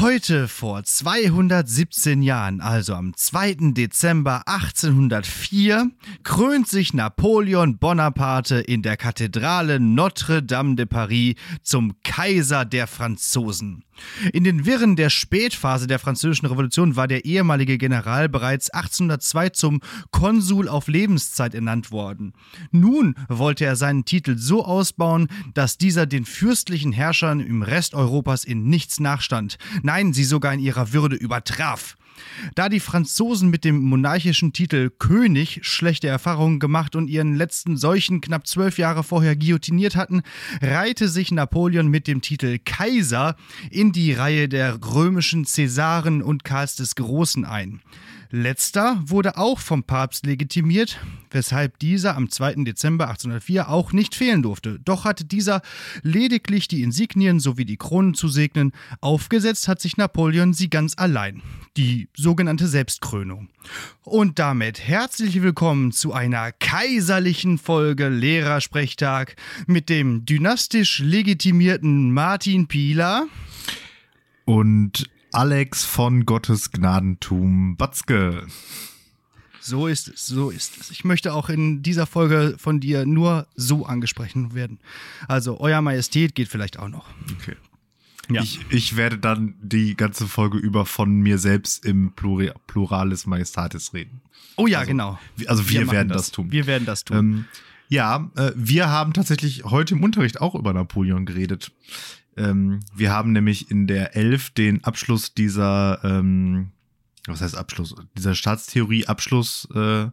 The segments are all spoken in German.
Heute vor 217 Jahren, also am 2. Dezember 1804, krönt sich Napoleon Bonaparte in der Kathedrale Notre-Dame de Paris zum Kaiser der Franzosen. In den Wirren der Spätphase der Französischen Revolution war der ehemalige General bereits 1802 zum Konsul auf Lebenszeit ernannt worden. Nun wollte er seinen Titel so ausbauen, dass dieser den fürstlichen Herrschern im Rest Europas in nichts nachstand, nein, sie sogar in ihrer Würde übertraf. Da die Franzosen mit dem monarchischen Titel König schlechte Erfahrungen gemacht und ihren letzten Seuchen knapp zwölf Jahre vorher guillotiniert hatten, reihte sich Napoleon mit dem Titel Kaiser in die Reihe der römischen Cäsaren und Karls des Großen ein. Letzter wurde auch vom Papst legitimiert, weshalb dieser am 2. Dezember 1804 auch nicht fehlen durfte. Doch hatte dieser lediglich die Insignien sowie die Kronen zu segnen. Aufgesetzt hat sich Napoleon sie ganz allein. Die sogenannte Selbstkrönung. Und damit herzlich willkommen zu einer kaiserlichen Folge Lehrersprechtag mit dem dynastisch legitimierten Martin Pieler. Und Alex von Gottes Gnadentum Batzke. So ist es, so ist es. Ich möchte auch in dieser Folge von dir nur so angesprochen werden. Also, Euer Majestät geht vielleicht auch noch. Okay. Ja. Ich, ich werde dann die ganze Folge über von mir selbst im Pluri Pluralis Majestatis reden. Oh ja, also, genau. Also wir, wir werden das. das. tun. Wir werden das tun. Ähm, ja, äh, wir haben tatsächlich heute im Unterricht auch über Napoleon geredet. Ähm, wir haben nämlich in der 11 den Abschluss dieser, ähm, was heißt Abschluss, dieser Staatstheorie-Abschluss äh,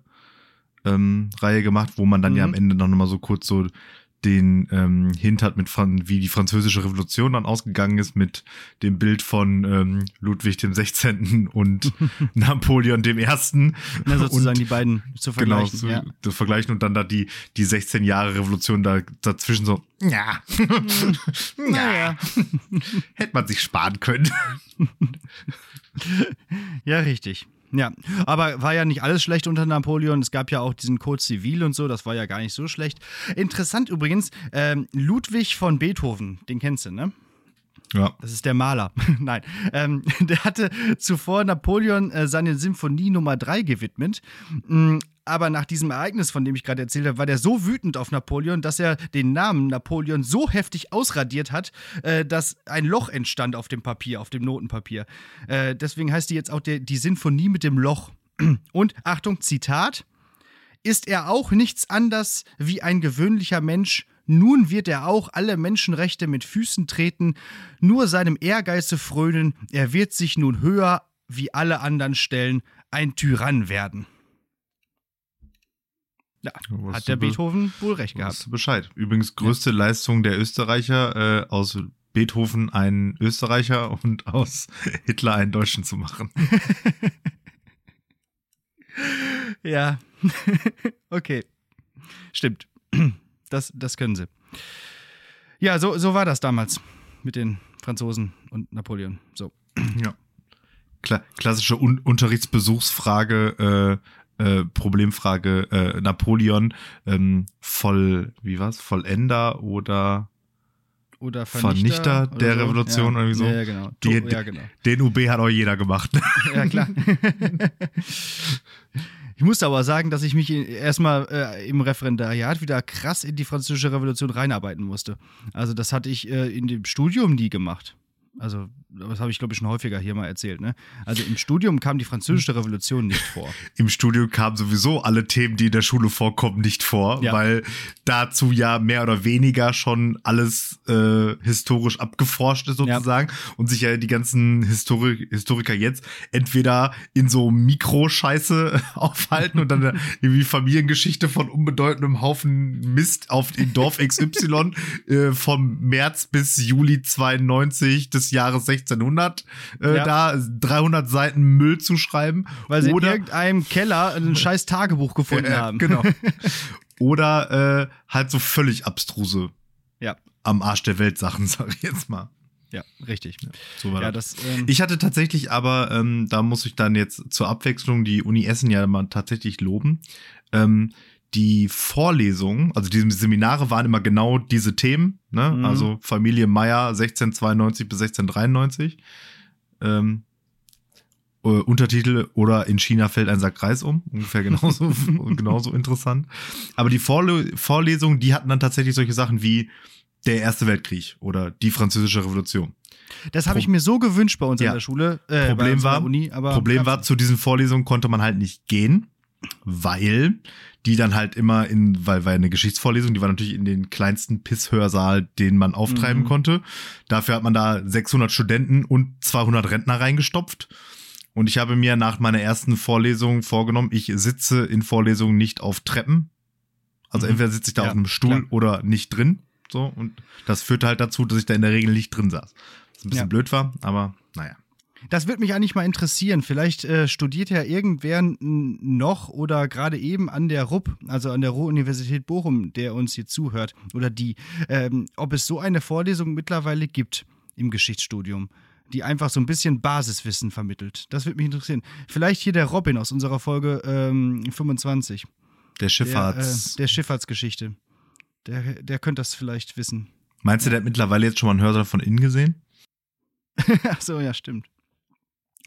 ähm, Reihe gemacht, wo man dann mhm. ja am Ende noch mal so kurz so den ähm, Hint hat mit Fran wie die französische Revolution dann ausgegangen ist mit dem Bild von ähm, Ludwig dem 16. und Napoleon dem Ersten. Ja, sozusagen und, die beiden zu genau, vergleichen. Genau, zu, ja. zu vergleichen und dann da die, die 16 Jahre Revolution da dazwischen so, ja. naja. Hätte man sich sparen können. ja, richtig. Ja, aber war ja nicht alles schlecht unter Napoleon. Es gab ja auch diesen Code Civil und so, das war ja gar nicht so schlecht. Interessant übrigens, ähm, Ludwig von Beethoven, den kennst du, ne? Ja. Das ist der Maler. Nein. Ähm, der hatte zuvor Napoleon äh, seine Symphonie Nummer 3 gewidmet. Aber nach diesem Ereignis, von dem ich gerade erzählt habe, war der so wütend auf Napoleon, dass er den Namen Napoleon so heftig ausradiert hat, äh, dass ein Loch entstand auf dem Papier, auf dem Notenpapier. Äh, deswegen heißt die jetzt auch der, die Sinfonie mit dem Loch. Und Achtung, Zitat. Ist er auch nichts anders wie ein gewöhnlicher Mensch, nun wird er auch alle Menschenrechte mit Füßen treten, nur seinem Ehrgeize frönen, er wird sich nun höher wie alle anderen stellen, ein Tyrann werden. Ja, hat der Beethoven wohl recht gehabt. Du Bescheid. Übrigens größte ja. Leistung der Österreicher, äh, aus Beethoven einen Österreicher und aus Hitler einen Deutschen zu machen. ja, okay. Stimmt. Das, das können sie. Ja, so, so war das damals mit den Franzosen und Napoleon. So. Ja. Kla klassische Un Unterrichtsbesuchsfrage, äh, Problemfrage, äh, Napoleon, ähm, voll, wie war's, Vollender oder oder Vernichter, Vernichter der so. Revolution ja. irgendwie so. Ja, genau. Die, ja, genau. Den UB hat auch jeder gemacht. Ja, klar. Ich musste aber sagen, dass ich mich erstmal äh, im Referendariat wieder krass in die Französische Revolution reinarbeiten musste. Also das hatte ich äh, in dem Studium nie gemacht. Also, das habe ich, glaube ich, schon häufiger hier mal erzählt. Ne? Also im Studium kam die Französische Revolution nicht vor. Im Studium kamen sowieso alle Themen, die in der Schule vorkommen, nicht vor, ja. weil dazu ja mehr oder weniger schon alles äh, historisch abgeforscht ist, sozusagen. Ja. Und sich ja die ganzen Histori Historiker jetzt entweder in so Mikroscheiße aufhalten und dann irgendwie Familiengeschichte von unbedeutendem Haufen Mist auf in Dorf XY äh, vom März bis Juli 92 des Jahres 1600 äh, ja. da 300 Seiten Müll zu schreiben. Weil sie Oder, in irgendeinem Keller ein scheiß Tagebuch gefunden äh, haben. Genau. Oder äh, halt so völlig abstruse. Ja. Am Arsch der Welt Sachen, sag ich jetzt mal. Ja, richtig. Ja, so war ja, das. ähm ich hatte tatsächlich aber, ähm, da muss ich dann jetzt zur Abwechslung die Uni Essen ja mal tatsächlich loben. Ähm, die Vorlesungen, also diese Seminare waren immer genau diese Themen, ne? Mhm. Also Familie Meier 1692 bis 1693. Ähm, äh, Untertitel oder in China fällt ein Sack Reis um. Ungefähr genauso, genauso interessant. Aber die Vorle Vorlesungen, die hatten dann tatsächlich solche Sachen wie der Erste Weltkrieg oder die Französische Revolution. Das habe ich mir so gewünscht bei uns ja. in der Schule. Äh, Problem war, Uni, Problem war, zu diesen Vorlesungen konnte man halt nicht gehen, weil die dann halt immer in, weil, weil eine Geschichtsvorlesung, die war natürlich in den kleinsten Pisshörsaal, den man auftreiben mhm. konnte. Dafür hat man da 600 Studenten und 200 Rentner reingestopft. Und ich habe mir nach meiner ersten Vorlesung vorgenommen, ich sitze in Vorlesungen nicht auf Treppen. Also mhm. entweder sitze ich da ja, auf einem Stuhl klar. oder nicht drin. So, und das führte halt dazu, dass ich da in der Regel nicht drin saß. Was ein bisschen ja. blöd war, aber naja. Das würde mich eigentlich mal interessieren. Vielleicht äh, studiert ja irgendwer noch oder gerade eben an der RUB, also an der Ruhr-Universität Bochum, der uns hier zuhört, oder die, ähm, ob es so eine Vorlesung mittlerweile gibt im Geschichtsstudium, die einfach so ein bisschen Basiswissen vermittelt. Das würde mich interessieren. Vielleicht hier der Robin aus unserer Folge ähm, 25. Der Schifffahrts. Der, äh, der Schifffahrtsgeschichte. Der, der könnte das vielleicht wissen. Meinst du, der hat mittlerweile jetzt schon mal einen Hörsaal von innen gesehen? Ach so, ja, stimmt.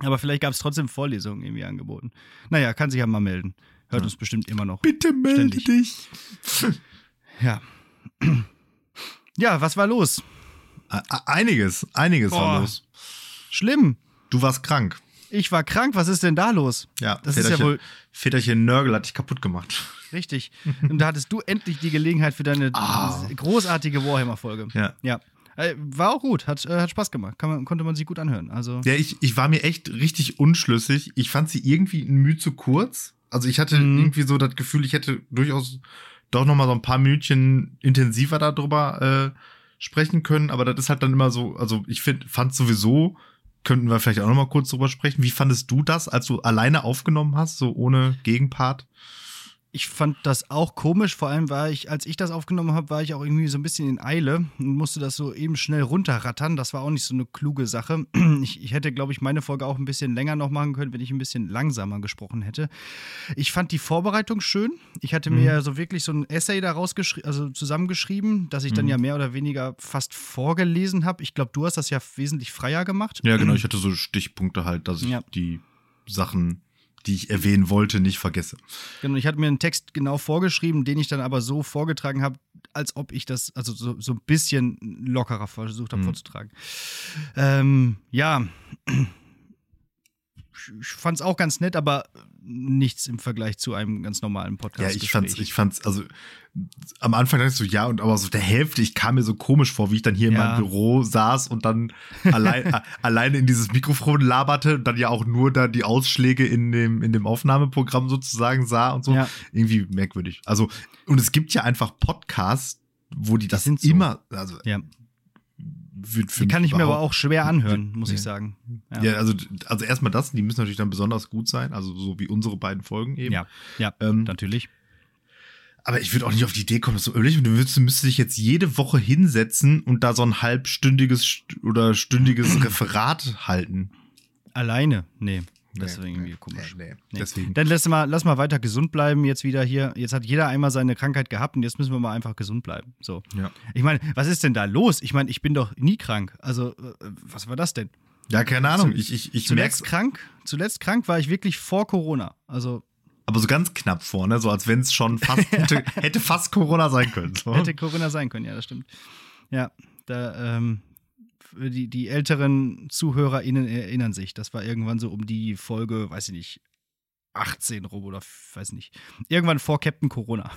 Aber vielleicht gab es trotzdem Vorlesungen irgendwie angeboten. Naja, kann sich ja mal melden. Hört ja. uns bestimmt immer noch. Bitte melde ständig. dich. Ja. Ja, was war los? Einiges, einiges Boah. war los. Schlimm. Du warst krank. Ich war krank, was ist denn da los? Ja, das Väterchen, ist ja wohl. Väterchen Nörgel hat dich kaputt gemacht. Richtig. Und da hattest du endlich die Gelegenheit für deine oh. großartige Warhammer-Folge. Ja. Ja. Äh, war auch gut, hat, äh, hat Spaß gemacht. Man, konnte man sich gut anhören. Also ja, ich, ich war mir echt richtig unschlüssig. Ich fand sie irgendwie ein Mühe zu kurz. Also ich hatte mhm. irgendwie so das Gefühl, ich hätte durchaus doch noch mal so ein paar Minütchen intensiver darüber äh, sprechen können. Aber das ist halt dann immer so, also ich find, fand sowieso, könnten wir vielleicht auch noch mal kurz drüber sprechen. Wie fandest du das, als du alleine aufgenommen hast, so ohne Gegenpart? Ich fand das auch komisch, vor allem war ich, als ich das aufgenommen habe, war ich auch irgendwie so ein bisschen in Eile und musste das so eben schnell runterrattern. Das war auch nicht so eine kluge Sache. Ich, ich hätte, glaube ich, meine Folge auch ein bisschen länger noch machen können, wenn ich ein bisschen langsamer gesprochen hätte. Ich fand die Vorbereitung schön. Ich hatte mhm. mir so wirklich so ein Essay daraus also zusammengeschrieben, das ich dann mhm. ja mehr oder weniger fast vorgelesen habe. Ich glaube, du hast das ja wesentlich freier gemacht. Ja, genau. Ich hatte so Stichpunkte halt, dass ich ja. die Sachen die ich erwähnen wollte, nicht vergesse. Genau, ich hatte mir einen Text genau vorgeschrieben, den ich dann aber so vorgetragen habe, als ob ich das, also so, so ein bisschen lockerer versucht habe mhm. vorzutragen. Ähm, ja, ich fand es auch ganz nett, aber nichts im Vergleich zu einem ganz normalen Podcast. Ja, ich fand's, ich fand's, also am Anfang dachte ich so, ja, und aber so der Hälfte, ich kam mir so komisch vor, wie ich dann hier ja. in meinem Büro saß und dann allein, alleine in dieses Mikrofon laberte und dann ja auch nur da die Ausschläge in dem, in dem Aufnahmeprogramm sozusagen sah und so. Ja. Irgendwie merkwürdig. Also, und es gibt ja einfach Podcasts, wo die das, das immer, also ja die kann ich mir aber auch schwer anhören, muss nee. ich sagen. Ja. ja, also, also erstmal das, die müssen natürlich dann besonders gut sein, also so wie unsere beiden Folgen eben. Ja, ja, ähm, natürlich. Aber ich würde auch nicht auf die Idee kommen, das so ölig. Du müsstest, müsstest dich jetzt jede Woche hinsetzen und da so ein halbstündiges oder stündiges Referat halten. Alleine? Nee. Das ist irgendwie komisch. Nee, nee. Deswegen. Dann lass mal, lass mal weiter gesund bleiben jetzt wieder hier. Jetzt hat jeder einmal seine Krankheit gehabt und jetzt müssen wir mal einfach gesund bleiben. So. Ja. Ich meine, was ist denn da los? Ich meine, ich bin doch nie krank. Also, äh, was war das denn? Ja, keine Ahnung. ich, ich, ich zuletzt krank, zuletzt krank war ich wirklich vor Corona. Also. Aber so ganz knapp vor, ne? So als wenn es schon fast hätte, hätte, fast Corona sein können. So. Hätte Corona sein können, ja, das stimmt. Ja, da, ähm, die, die älteren ZuhörerInnen erinnern sich. Das war irgendwann so um die Folge, weiß ich nicht, 18 rum oder weiß nicht. Irgendwann vor Captain Corona.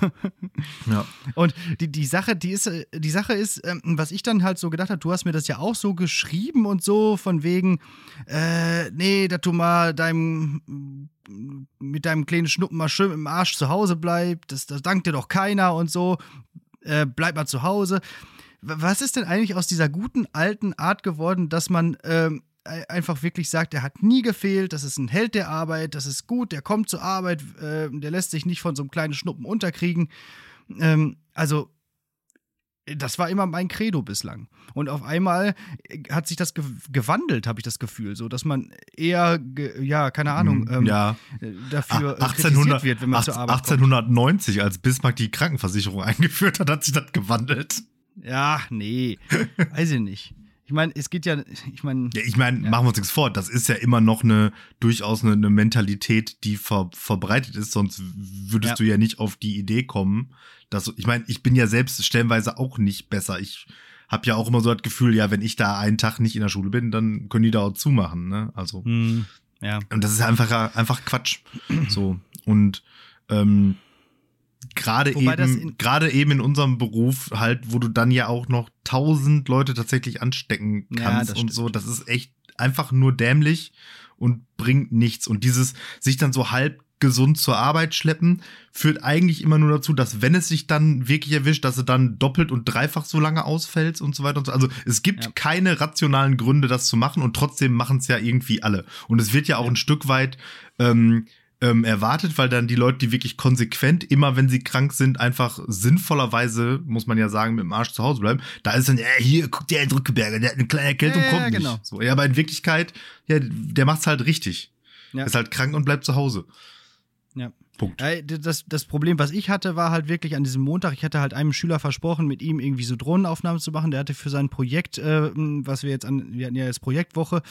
ja. Und die, die Sache, die ist, die Sache ist, ähm, was ich dann halt so gedacht habe, du hast mir das ja auch so geschrieben und so, von wegen, äh, nee, dass du mal deinem mit deinem kleinen Schnuppen mal schön im Arsch zu Hause bleibst, das, das dankt dir doch keiner und so. Äh, bleib mal zu Hause was ist denn eigentlich aus dieser guten alten Art geworden, dass man ähm, einfach wirklich sagt, er hat nie gefehlt, das ist ein Held der Arbeit, das ist gut, der kommt zur Arbeit, äh, der lässt sich nicht von so einem kleinen Schnuppen unterkriegen. Ähm, also, das war immer mein Credo bislang. Und auf einmal hat sich das ge gewandelt, habe ich das Gefühl, so dass man eher, ja, keine Ahnung, hm, ähm, ja. dafür 1800, wird, wenn man 18, zur Arbeit 1890, kommt. als Bismarck die Krankenversicherung eingeführt hat, hat sich das gewandelt. Ja, nee, weiß ich nicht. Ich meine, es geht ja, ich meine. Ja, ich meine, ja. machen wir uns nichts vor, das ist ja immer noch eine durchaus eine, eine Mentalität, die ver, verbreitet ist, sonst würdest ja. du ja nicht auf die Idee kommen, dass ich meine, ich bin ja selbst stellenweise auch nicht besser. Ich habe ja auch immer so das Gefühl, ja, wenn ich da einen Tag nicht in der Schule bin, dann können die da auch zumachen, ne? Also. Hm, ja. Und das ist einfach, einfach Quatsch. so. Und ähm, gerade eben, gerade eben in unserem Beruf halt, wo du dann ja auch noch tausend Leute tatsächlich anstecken kannst ja, und so, das ist echt einfach nur dämlich und bringt nichts. Und dieses sich dann so halb gesund zur Arbeit schleppen, führt eigentlich immer nur dazu, dass wenn es sich dann wirklich erwischt, dass du dann doppelt und dreifach so lange ausfällst und so weiter und so. Also es gibt ja. keine rationalen Gründe, das zu machen und trotzdem machen es ja irgendwie alle. Und es wird ja auch ja. ein Stück weit ähm, ähm, erwartet, weil dann die Leute, die wirklich konsequent, immer wenn sie krank sind, einfach sinnvollerweise, muss man ja sagen, mit dem Arsch zu Hause bleiben. Da ist dann, ja, hier, guck dir Drückeberger, der hat eine kleine Erkältung, ja, kommt genau. nicht. So, ja, aber in Wirklichkeit, ja, der macht's halt richtig. Ja. Ist halt krank und bleibt zu Hause. Ja. Punkt. Das, das Problem, was ich hatte, war halt wirklich an diesem Montag, ich hatte halt einem Schüler versprochen, mit ihm irgendwie so Drohnenaufnahmen zu machen. Der hatte für sein Projekt, äh, was wir jetzt an, wir hatten ja jetzt Projektwoche,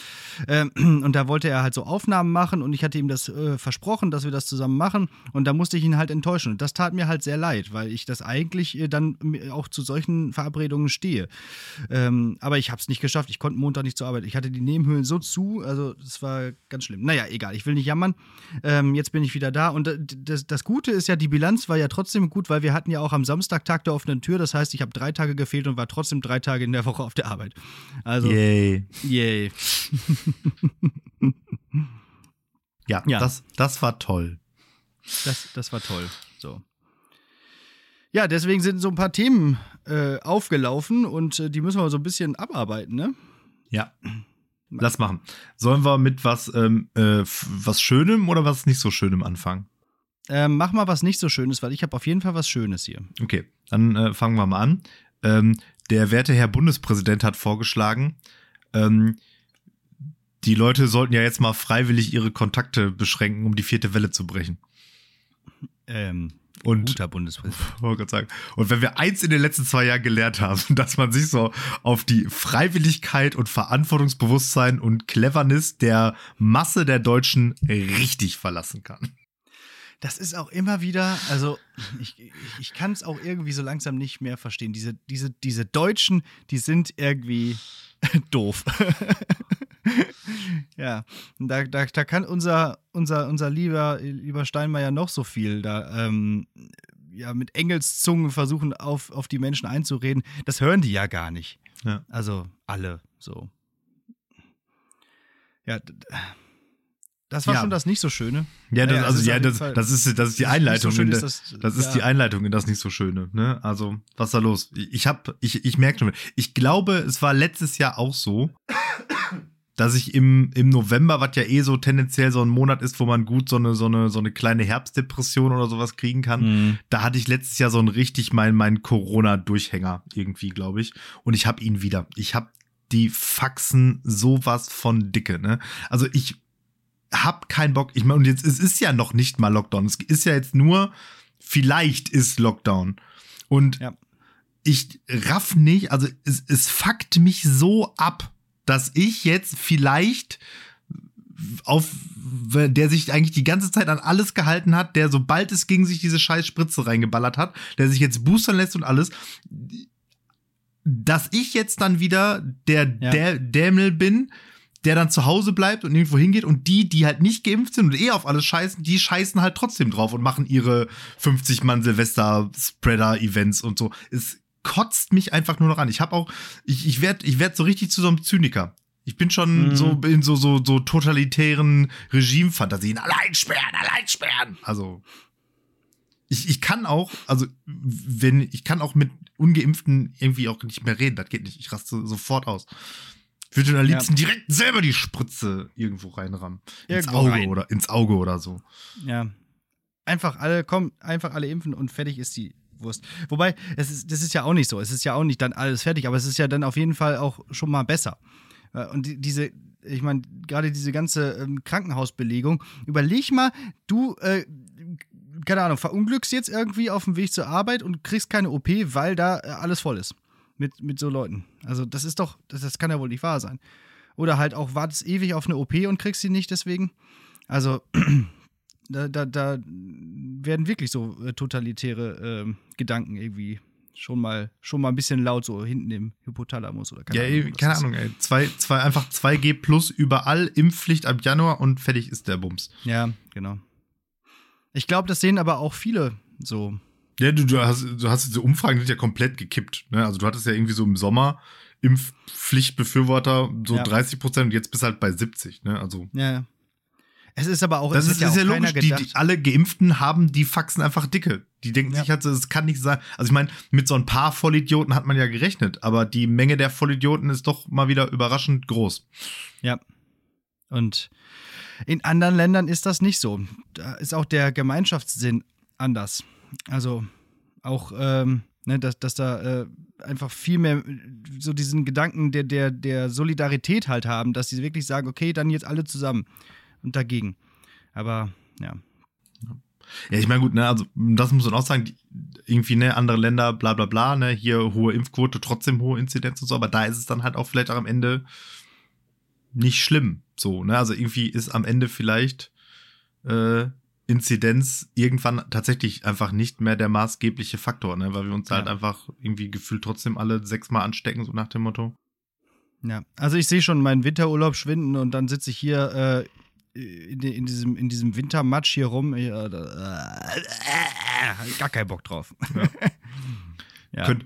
äh, und da wollte er halt so Aufnahmen machen und ich hatte ihm das äh, versprochen, dass wir das zusammen machen und da musste ich ihn halt enttäuschen. Und das tat mir halt sehr leid, weil ich das eigentlich äh, dann auch zu solchen Verabredungen stehe. Ähm, aber ich habe es nicht geschafft. Ich konnte Montag nicht zur Arbeit. Ich hatte die Nebenhöhlen so zu, also das war ganz schlimm. Naja, egal, ich will nicht jammern. Ähm, jetzt bin ich wieder da und äh, das, das Gute ist ja, die Bilanz war ja trotzdem gut, weil wir hatten ja auch am Samstag Tag der offenen Tür. Das heißt, ich habe drei Tage gefehlt und war trotzdem drei Tage in der Woche auf der Arbeit. Also, yay. Yay. ja, ja, Das, das war toll. Das, das war toll. So. Ja, deswegen sind so ein paar Themen äh, aufgelaufen und äh, die müssen wir so ein bisschen abarbeiten, ne? Ja. Lass machen. Sollen wir mit was, ähm, äh, was Schönem oder was nicht so Schönem anfangen? Ähm, mach mal was nicht so Schönes, weil ich habe auf jeden Fall was Schönes hier. Okay, dann äh, fangen wir mal an. Ähm, der werte Herr Bundespräsident hat vorgeschlagen, ähm, die Leute sollten ja jetzt mal freiwillig ihre Kontakte beschränken, um die vierte Welle zu brechen. Ähm, und, guter Bundespräsident. Oh Gott sagen. Und wenn wir eins in den letzten zwei Jahren gelernt haben, dass man sich so auf die Freiwilligkeit und Verantwortungsbewusstsein und Cleverness der Masse der Deutschen richtig verlassen kann. Das ist auch immer wieder, also ich, ich, ich kann es auch irgendwie so langsam nicht mehr verstehen. Diese, diese, diese Deutschen, die sind irgendwie doof. ja, da, da, da kann unser, unser, unser lieber, lieber Steinmeier noch so viel da ähm, ja, mit Engelszungen versuchen, auf, auf die Menschen einzureden. Das hören die ja gar nicht. Ja. Also alle so. Ja, das war ja. schon das nicht so Schöne. Ja, das, also ja, das, das, ist das ist die Einleitung. So in das, das, ist ja. die Einleitung in das nicht so Schöne. Ne? Also was ist da los? Ich habe, ich, ich merke schon. Ich glaube, es war letztes Jahr auch so, dass ich im, im November, was ja eh so tendenziell so ein Monat ist, wo man gut so eine, so eine, so eine kleine Herbstdepression oder sowas kriegen kann, mhm. da hatte ich letztes Jahr so ein richtig mein, mein Corona-Durchhänger irgendwie, glaube ich. Und ich habe ihn wieder. Ich habe die Faxen sowas von dicke, ne? Also ich hab keinen Bock. Ich meine, und jetzt es ist ja noch nicht mal Lockdown. Es ist ja jetzt nur, vielleicht ist Lockdown. Und ja. ich raff nicht, also es, es fuckt mich so ab, dass ich jetzt vielleicht auf der sich eigentlich die ganze Zeit an alles gehalten hat, der sobald es ging sich diese scheiß Spritze reingeballert hat, der sich jetzt boostern lässt und alles, dass ich jetzt dann wieder der, ja. der Dämel bin, der dann zu Hause bleibt und irgendwo hingeht und die, die halt nicht geimpft sind und eh auf alles scheißen, die scheißen halt trotzdem drauf und machen ihre 50 Mann Silvester Spreader Events und so. Es kotzt mich einfach nur noch an. Ich habe auch ich ich werde ich werd so richtig zu so einem Zyniker. Ich bin schon mhm. so in so so so totalitären Regimefantasien. Allein sperren, allein sperren. Also ich, ich kann auch, also wenn ich kann auch mit ungeimpften irgendwie auch nicht mehr reden, das geht nicht. Ich raste sofort aus. Ich würde am liebsten ja. direkt selber die Spritze irgendwo reinrammen. Irgendwo ins Auge rein. oder ins Auge oder so. Ja. Einfach alle, komm, einfach alle impfen und fertig ist die Wurst. Wobei, es ist, das ist ja auch nicht so. Es ist ja auch nicht dann alles fertig, aber es ist ja dann auf jeden Fall auch schon mal besser. Äh, und die, diese, ich meine, gerade diese ganze ähm, Krankenhausbelegung, überleg mal, du, äh, keine Ahnung, verunglückst jetzt irgendwie auf dem Weg zur Arbeit und kriegst keine OP, weil da äh, alles voll ist mit, mit so Leuten. Also das ist doch, das, das kann ja wohl nicht wahr sein. Oder halt auch wartest ewig auf eine OP und kriegst sie nicht deswegen. Also da, da, da werden wirklich so äh, totalitäre äh, Gedanken irgendwie schon mal, schon mal ein bisschen laut so hinten im Hypothalamus oder keine ja, Ahnung. keine Ahnung, ey. Zwei, zwei, einfach 2G plus überall, Impfpflicht ab Januar und fertig ist der Bums. Ja, genau. Ich glaube, das sehen aber auch viele so. Ja, du, du hast, du hast diese Umfragen sind ja komplett gekippt. Ne? Also du hattest ja irgendwie so im Sommer Impfpflichtbefürworter so ja. 30 Prozent und jetzt bist halt bei 70. Ne? Also. Ja, es ist aber auch. Das ist, ja, ist ja logisch. Die, die, alle Geimpften haben die Faxen einfach dicke. Die denken ja. sich halt, es kann nicht sein. Also ich meine, mit so ein paar Vollidioten hat man ja gerechnet, aber die Menge der Vollidioten ist doch mal wieder überraschend groß. Ja. Und in anderen Ländern ist das nicht so. Da ist auch der Gemeinschaftssinn anders. Also auch, ähm, ne, dass, dass da äh, einfach viel mehr so diesen Gedanken der, der, der Solidarität halt haben, dass sie wirklich sagen, okay, dann jetzt alle zusammen und dagegen. Aber ja. Ja, ich meine, gut, ne, also das muss man auch sagen, irgendwie, ne, andere Länder, bla bla bla, ne, hier hohe Impfquote, trotzdem hohe Inzidenz und so, aber da ist es dann halt auch vielleicht auch am Ende nicht schlimm. So, ne? Also irgendwie ist am Ende vielleicht äh, Inzidenz irgendwann tatsächlich einfach nicht mehr der maßgebliche Faktor, ne? Weil wir uns halt ja. halt einfach irgendwie gefühlt trotzdem alle sechsmal anstecken, so nach dem Motto. Ja, also ich sehe schon meinen Winterurlaub schwinden und dann sitze ich hier äh, in, in, diesem, in diesem Wintermatsch hier rum. Ja, da, äh, gar keinen Bock drauf. Ja. ja. Könnt,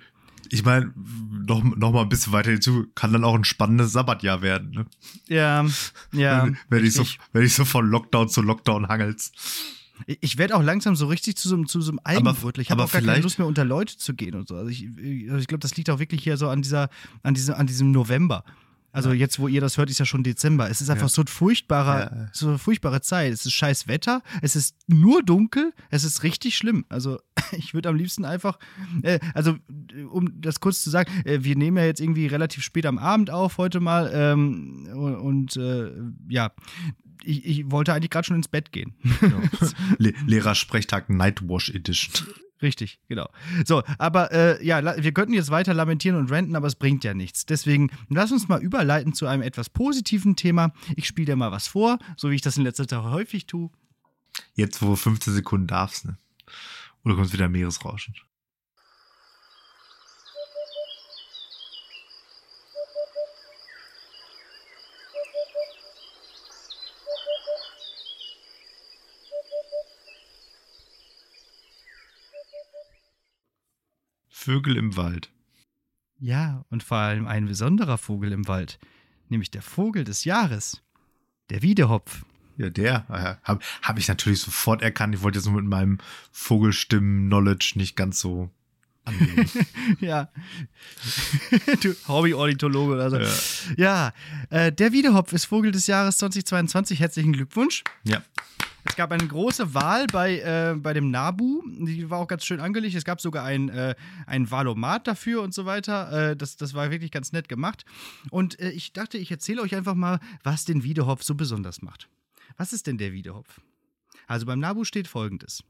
ich meine, noch, noch mal ein bisschen weiter hinzu, kann dann auch ein spannendes Sabbatjahr werden. Ne? Ja, ja. wenn, ich so, wenn ich so von Lockdown zu Lockdown hangelst. Ich werde auch langsam so richtig zu so, zu so einem Eigenbrötler. Ich habe auch gar keine Lust mehr unter Leute zu gehen und so. Also ich, ich glaube, das liegt auch wirklich hier so an dieser, an diesem, an diesem November. Also ja. jetzt, wo ihr das hört, ist ja schon Dezember. Es ist einfach ja. so ein furchtbarer, ja. so eine furchtbare Zeit. Es ist scheiß Wetter, es ist nur dunkel, es ist richtig schlimm. Also ich würde am liebsten einfach, äh, also um das kurz zu sagen, äh, wir nehmen ja jetzt irgendwie relativ spät am Abend auf heute mal ähm, und, äh, ja, ich, ich, wollte eigentlich gerade schon ins Bett gehen. Genau. Le Lehrersprechtag Nightwash Edition. Richtig, genau. So, aber äh, ja, wir könnten jetzt weiter lamentieren und renten, aber es bringt ja nichts. Deswegen lass uns mal überleiten zu einem etwas positiven Thema. Ich spiele dir mal was vor, so wie ich das in letzter Zeit häufig tue. Jetzt, wo du 15 Sekunden darfst, ne? Oder kommt wieder Meeresrauschen? Vögel im Wald. Ja, und vor allem ein besonderer Vogel im Wald, nämlich der Vogel des Jahres, der Wiedehopf. Ja, der äh, habe hab ich natürlich sofort erkannt. Ich wollte jetzt nur mit meinem Vogelstimmen-Knowledge nicht ganz so ja. du Hobby-Ornithologe oder so. Ja, ja äh, der Wiedehopf ist Vogel des Jahres 2022. Herzlichen Glückwunsch. Ja. Es gab eine große Wahl bei, äh, bei dem Nabu. Die war auch ganz schön angelegt. Es gab sogar ein, äh, ein Valomat dafür und so weiter. Äh, das, das war wirklich ganz nett gemacht. Und äh, ich dachte, ich erzähle euch einfach mal, was den Wiedehopf so besonders macht. Was ist denn der Wiedehopf? Also beim Nabu steht folgendes.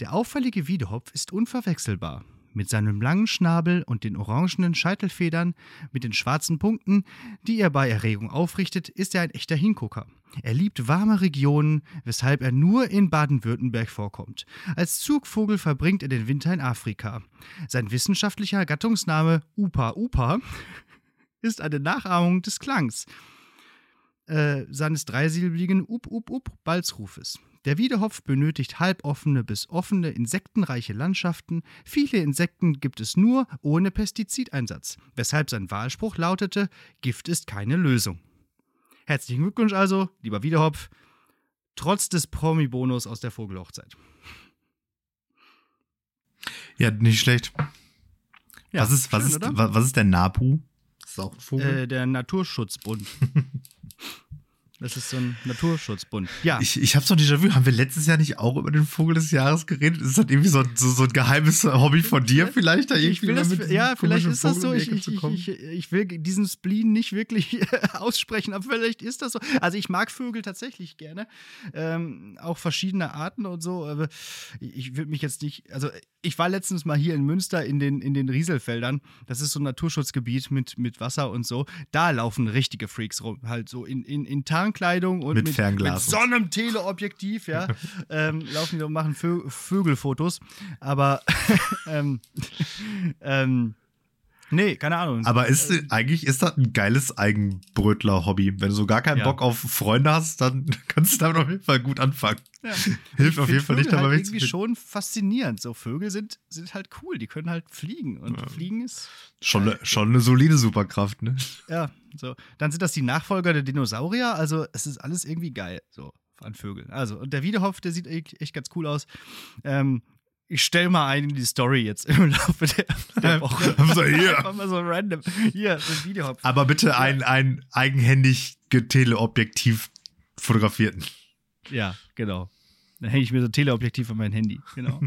Der auffällige Wiedehopf ist unverwechselbar. Mit seinem langen Schnabel und den orangenen Scheitelfedern mit den schwarzen Punkten, die er bei Erregung aufrichtet, ist er ein echter Hingucker. Er liebt warme Regionen, weshalb er nur in Baden-Württemberg vorkommt. Als Zugvogel verbringt er den Winter in Afrika. Sein wissenschaftlicher Gattungsname Upa Upa ist eine Nachahmung des Klangs äh, seines dreisilbigen Up Up Up Balzrufes. Der Wiedehopf benötigt halboffene bis offene insektenreiche Landschaften. Viele Insekten gibt es nur ohne Pestizideinsatz, weshalb sein Wahlspruch lautete: Gift ist keine Lösung. Herzlichen Glückwunsch also, lieber Wiedehopf, trotz des Promi-Bonus aus der Vogelhochzeit. Ja, nicht schlecht. Ja, was, ist, was, schön, ist, was ist der NAPU? Das ist auch ein Vogel. Äh, der Naturschutzbund. Das ist so ein Naturschutzbund. Ja. Ich, ich habe so ein Déjà-vu. Haben wir letztes Jahr nicht auch über den Vogel des Jahres geredet? Ist das irgendwie so, so, so ein geheimes Hobby von dir vielleicht? Da ich will das, ja, vielleicht ist das so. Ich, ich, ich, will diesen Spleen nicht wirklich aussprechen, aber vielleicht ist das so. Also ich mag Vögel tatsächlich gerne. Ähm, auch verschiedene Arten und so. Aber ich, will mich jetzt nicht, also ich war letztens mal hier in Münster in den, in den Rieselfeldern. Das ist so ein Naturschutzgebiet mit, mit Wasser und so. Da laufen richtige Freaks rum. Halt so in, in, in Tarnkleidung und mit, mit, mit so einem Teleobjektiv, ja. ähm, laufen die und machen Vö Vögelfotos. Aber ähm, ähm, Nee, keine Ahnung. Aber ist äh, eigentlich ist das ein geiles Eigenbrötler-Hobby. Wenn du so gar keinen ja. Bock auf Freunde hast, dann kannst du damit auf jeden Fall gut anfangen. Ja. Hilft auf jeden Fall nicht, aber halt irgendwie schon faszinierend. So Vögel sind, sind halt cool, die können halt fliegen und ja. fliegen ist schon eine, schon eine solide Superkraft, ne? Ja, so. Dann sind das die Nachfolger der Dinosaurier, also es ist alles irgendwie geil, so an Vögeln. Also, und der Wiedehopf, der sieht echt, echt ganz cool aus. Ähm, ich stelle mal ein in die Story jetzt im Laufe der, der Woche. so, hier. Einfach mal so random. Hier, so ein Video. Aber bitte ja. ein, ein eigenhändig Teleobjektiv fotografierten. Ja, genau. Dann hänge ich mir so ein Teleobjektiv an mein Handy. Genau.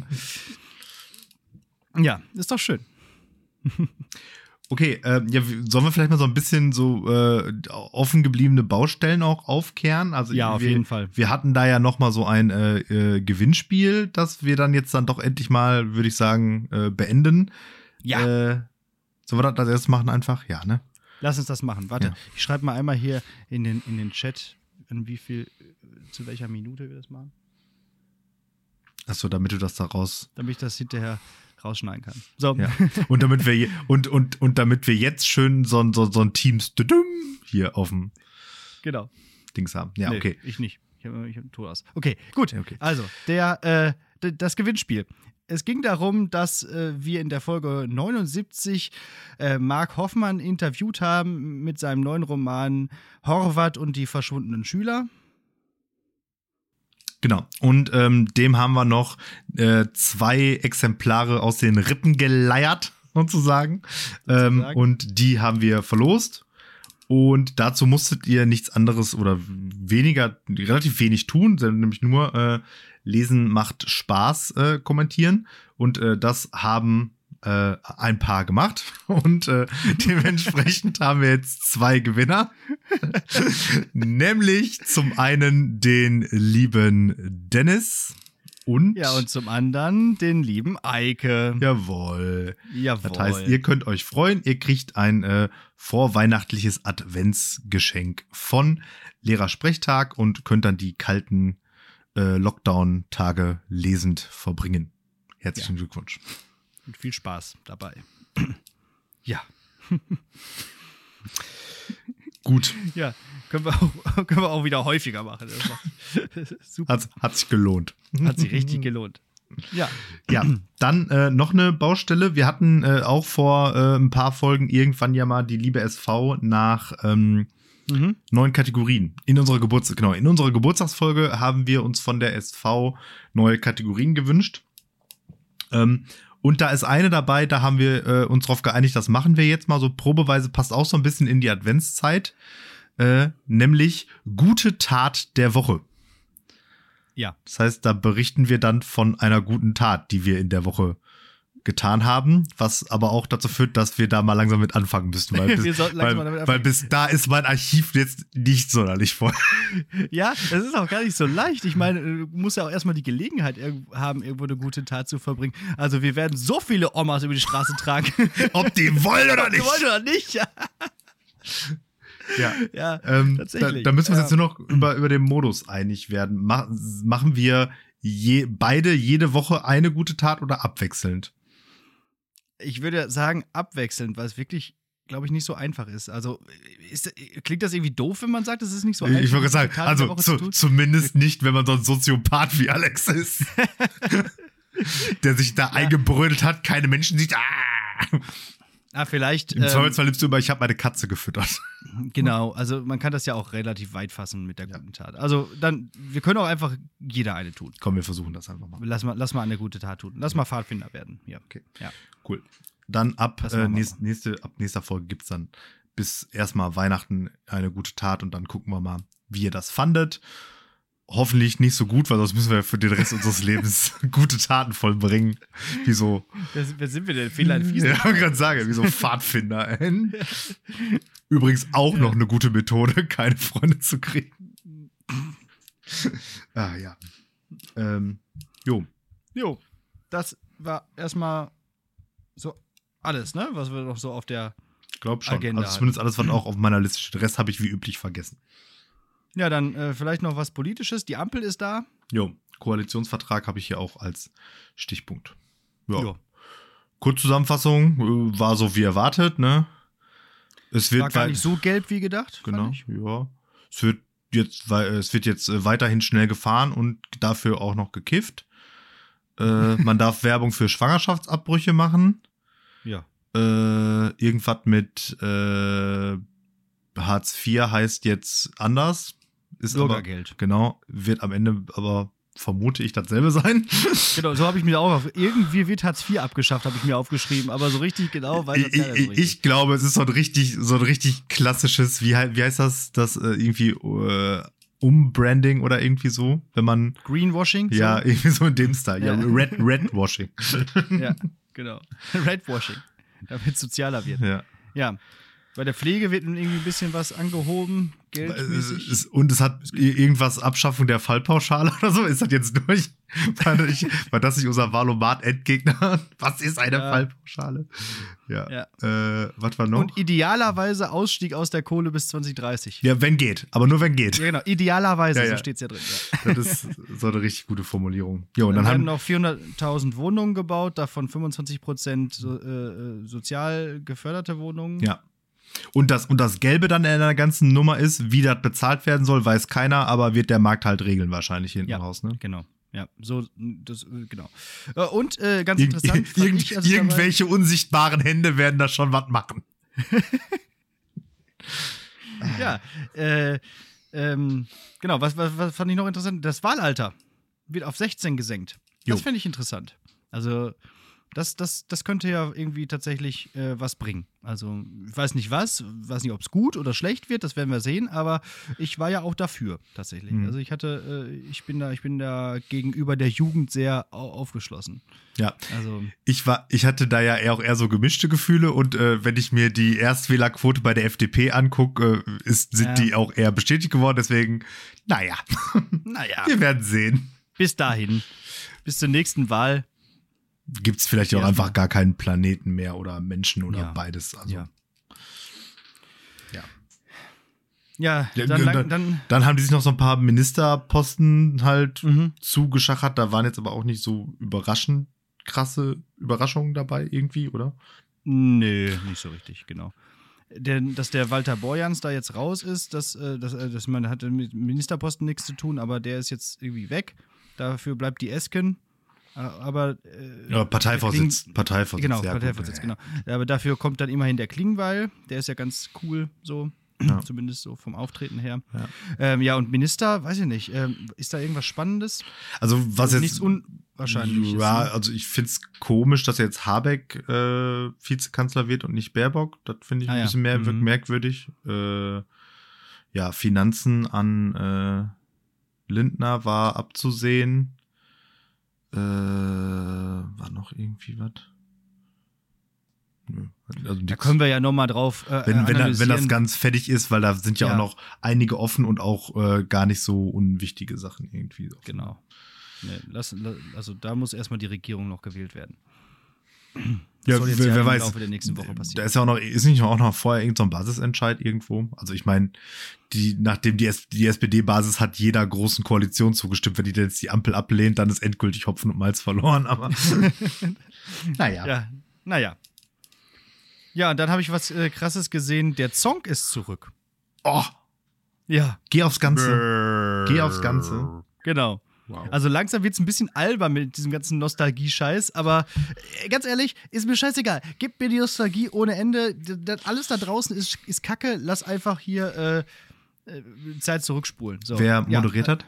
ja, ist doch schön. Okay, äh, ja, sollen wir vielleicht mal so ein bisschen so äh, offen gebliebene Baustellen auch aufkehren? Also ja, auf wir, jeden Fall. Wir hatten da ja noch mal so ein äh, äh, Gewinnspiel, das wir dann jetzt dann doch endlich mal, würde ich sagen, äh, beenden. Ja. Äh, sollen wir das erst machen einfach? Ja, ne? Lass uns das machen. Warte, ja. ich schreibe mal einmal hier in den, in den Chat, in wie viel, zu welcher Minute wir das machen. Achso, damit du das da raus. Damit ich das hinterher rausschneiden kann. So. Ja. Und damit wir und, und, und damit wir jetzt schön so, so, so ein Teams hier auf dem genau. Dings haben. Ja, nee, okay. Ich nicht. Ich habe ich hab ein Tor aus. Okay, gut. Okay. Also, der, äh, das Gewinnspiel. Es ging darum, dass äh, wir in der Folge 79 äh, Mark Hoffmann interviewt haben mit seinem neuen Roman Horvath und die verschwundenen Schüler. Genau. Und ähm, dem haben wir noch äh, zwei Exemplare aus den Rippen geleiert, sozusagen. Ähm, und die haben wir verlost. Und dazu musstet ihr nichts anderes oder weniger, relativ wenig tun, nämlich nur äh, Lesen macht Spaß äh, kommentieren. Und äh, das haben äh, ein paar gemacht und äh, dementsprechend haben wir jetzt zwei Gewinner. Nämlich zum einen den lieben Dennis und ja und zum anderen den lieben Eike. Jawohl. Jawohl. Das heißt, ihr könnt euch freuen, ihr kriegt ein äh, vorweihnachtliches Adventsgeschenk von Lehrersprechtag und könnt dann die kalten äh, Lockdown-Tage lesend verbringen. Herzlichen ja. Glückwunsch. Und viel Spaß dabei. ja. Gut. Ja, können wir auch, können wir auch wieder häufiger machen. super. Hat, hat sich gelohnt. Hat sich richtig gelohnt. Ja. Ja, dann äh, noch eine Baustelle. Wir hatten äh, auch vor äh, ein paar Folgen irgendwann ja mal die liebe SV nach ähm, mhm. neuen Kategorien. In unserer Geburts genau, in unserer Geburtstagsfolge haben wir uns von der SV neue Kategorien gewünscht. Ähm, und da ist eine dabei, da haben wir äh, uns darauf geeinigt, das machen wir jetzt mal so probeweise, passt auch so ein bisschen in die Adventszeit, äh, nämlich gute Tat der Woche. Ja. Das heißt, da berichten wir dann von einer guten Tat, die wir in der Woche getan haben, was aber auch dazu führt, dass wir da mal langsam mit anfangen müssen, weil, bis, weil, weil bis da ist mein Archiv jetzt nicht sonderlich voll. Ja, das ist auch gar nicht so leicht. Ich meine, du musst ja auch erstmal die Gelegenheit haben, irgendwo eine gute Tat zu verbringen. Also wir werden so viele Omas über die Straße tragen. Ob die wollen oder nicht. Ob die wollen oder nicht. Ja. Ja, ja ähm, tatsächlich. Da, da müssen wir uns ja. jetzt nur noch über, über den Modus einig werden. Mach, machen wir je, beide jede Woche eine gute Tat oder abwechselnd? Ich würde sagen, abwechselnd, weil es wirklich, glaube ich, nicht so einfach ist. Also ist, klingt das irgendwie doof, wenn man sagt, es ist nicht so einfach? Ich würde sagen, also zu, zumindest nicht, wenn man so ein Soziopath wie Alex ist. der sich da ja. eingebrödelt hat, keine Menschen sieht. Ah! Ah, vielleicht. Im ähm, Zweifelsfall liebst du immer, ich habe meine Katze gefüttert. Genau, also man kann das ja auch relativ weit fassen mit der guten Tat. Also dann, wir können auch einfach jeder eine tun. Komm, wir versuchen das einfach mal. Lass mal, lass mal eine gute Tat tun. Lass mal Pfadfinder werden. Ja. Okay. Ja. Cool. Dann ab, äh, nächst, nächste, ab nächster Folge gibt es dann bis erstmal Weihnachten eine gute Tat und dann gucken wir mal, wie ihr das fandet hoffentlich nicht so gut, weil sonst müssen wir für den Rest unseres Lebens gute Taten vollbringen. Wie so. Wer, wer sind wir denn? Fehler in Ja, ich gerade sagen, wie so Pfadfinder. Übrigens auch noch eine gute Methode, keine Freunde zu kriegen. ah, ja. Ähm, jo. Jo. das war erstmal so alles, ne? Was wir noch so auf der Glaub schon. Agenda also zumindest alles, was auch auf meiner Liste steht. Den Rest habe ich wie üblich vergessen. Ja, dann äh, vielleicht noch was Politisches. Die Ampel ist da. Jo, Koalitionsvertrag habe ich hier auch als Stichpunkt. Ja. Jo. Kurzzusammenfassung äh, war so wie erwartet, ne? Es wird War gar nicht so gelb wie gedacht. Genau, ja. Es wird jetzt, es wird jetzt äh, weiterhin schnell gefahren und dafür auch noch gekifft. Äh, man darf Werbung für Schwangerschaftsabbrüche machen. Ja. Äh, irgendwas mit äh, Hartz IV heißt jetzt anders. Ist aber, Bürgergeld. genau, wird am Ende aber vermute ich dasselbe sein. Genau, so habe ich mir auch auf. Irgendwie wird Hartz IV abgeschafft, habe ich mir aufgeschrieben, aber so richtig genau weiß ich, so ich, richtig. ich glaube, es ist so ein richtig, so ein richtig klassisches, wie, wie heißt das, das äh, irgendwie äh, Umbranding oder irgendwie so, wenn man Greenwashing? so? Ja, irgendwie so in dem Style. Ja, Ja. Red, Redwashing. ja, genau. Redwashing. Damit es sozialer wird. ja. Ja. Bei der Pflege wird nun irgendwie ein bisschen was angehoben, geldmäßig. es, und es hat irgendwas Abschaffung der Fallpauschale oder so. Ist das jetzt durch? War, ich, war das nicht unser Valomat-Endgegner? Was ist eine Ja. Fallpauschale? Ja. Ja. Äh, was war noch? Und idealerweise Ausstieg aus der Kohle bis 2030. ja, wenn geht. Aber nur wenn geht. Ja, genau. Idealerweise, Ja, ja. so steht es ja drin. Das ist so eine richtig gute Formulierung. Jo, und Dann, werden haben, noch 400.000 Wohnungen gebaut, davon 25 Prozent so, äh, sozial geförderte Wohnungen. ja. Und das, und das Gelbe dann in der ganzen Nummer ist, wie das bezahlt werden soll, weiß keiner, aber wird der Markt halt regeln wahrscheinlich hinten Ja. raus, ne? Genau. Ja, so, das, äh, genau. Äh, Und äh, ganz Irgend, interessant. irgend, ich, als ich dabei- irgendwelche unsichtbaren Hände werden da schon was machen. Ja, äh, ähm, genau, was, was, was fand ich noch interessant? Das Wahlalter wird auf 16 gesenkt. Das finde ich interessant. Also, das, das, das könnte ja irgendwie tatsächlich äh, was bringen. Also, ich weiß nicht was, weiß nicht, ob es gut oder schlecht wird, das werden wir sehen, aber ich war ja auch dafür, tatsächlich. Mhm. Also ich hatte, äh, ich bin da, ich bin da gegenüber der Jugend sehr au aufgeschlossen. Ja, Also, ich war, ich hatte da ja eher auch eher so gemischte Gefühle und äh, wenn ich mir die Erstwählerquote bei der FDP angucke, äh, ist, sind Ja. die auch eher bestätigt geworden. Deswegen, naja, naja, wir werden sehen. bis dahin, bis zur nächsten Wahl. Gibt es vielleicht auch einfach gar keinen Planeten mehr oder Menschen oder Ja. beides. Also, Ja. ja. Dann, dann- dann Dann haben die sich noch so ein paar Ministerposten halt Mhm. zugeschachert. Da waren jetzt aber auch nicht so überraschend krasse Überraschungen dabei irgendwie, oder? Nö, nicht so richtig, genau. Denn, dass der Walter Borjans da jetzt raus ist, das, äh, das, äh, das man hatte mit Ministerposten nichts zu tun, aber der ist jetzt irgendwie weg. Dafür bleibt die Esken. Aber äh, Ja, Parteivorsitz. Kling- Parteivorsitz. Genau, ja, gut. Parteivorsitz, genau. Aber dafür kommt dann immerhin der Klingbeil. Der ist ja ganz cool, so. Ja. Zumindest so vom Auftreten her. Ja. Ähm, ja, und Minister, weiß ich nicht. Ähm, ist da irgendwas Spannendes? Also was jetzt Nichts Unwahrscheinliches. Ja, ne? also ich finde es komisch, dass jetzt Habeck äh, Vizekanzler wird und nicht Baerbock. Das finde ich Ah, ein ja. bisschen mehr, Mhm. merkwürdig. Äh, ja, Finanzen an äh, Lindner war abzusehen. Äh, war noch irgendwie was? Also Da können wir ja nochmal drauf. Äh, wenn, wenn, da, wenn das ganz fertig ist, weil da sind ja, Ja. auch noch einige offen und auch äh, gar nicht so unwichtige Sachen irgendwie. offen. Genau. Nee, lass, la- also da muss erstmal die Regierung noch gewählt werden. Ja, wer, wer weiß. Laufe der nächsten Woche passieren. Da ist ja auch noch, ist nicht auch noch vorher irgendein so ein Basisentscheid irgendwo? Also ich meine, die, nachdem die, S- die SPD-Basis hat jeder großen Koalition zugestimmt, wenn die jetzt die Ampel ablehnt, dann ist endgültig Hopfen und Malz verloren, aber naja. Ja, naja. Ja, und dann habe ich was äh, krasses gesehen. Der Zong ist zurück. Oh, Ja. geh aufs Ganze. Geh aufs Ganze. Genau. Wow. Also langsam wird es ein bisschen albern mit diesem ganzen Nostalgie-Scheiß, aber äh, ganz ehrlich, ist mir scheißegal. Gib mir die Nostalgie ohne Ende. Das, alles da draußen ist, ist Kacke. Lass einfach hier äh, äh, Zeit zurückspulen. So. Wer Ja, moderiert hat?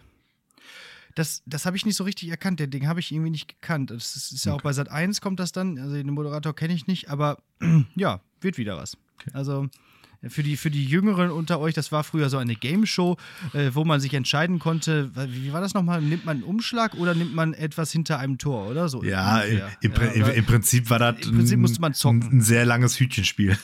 Das, das habe ich nicht so richtig erkannt. Der Ding habe ich irgendwie nicht gekannt. Das ist, ist ja auch bei Sat 1 kommt das dann. Also den Moderator kenne ich nicht, aber ja, wird wieder was. Also für die, für die Jüngeren unter euch, das war früher so eine Game Show, äh, wo man sich entscheiden konnte, wie, war das nochmal? Nimmt man einen Umschlag oder nimmt man etwas hinter einem Tor oder so? Ja, im, Ja, im, im Prinzip war das im Prinzip musste man zocken. ein, ein sehr langes Hütchenspiel.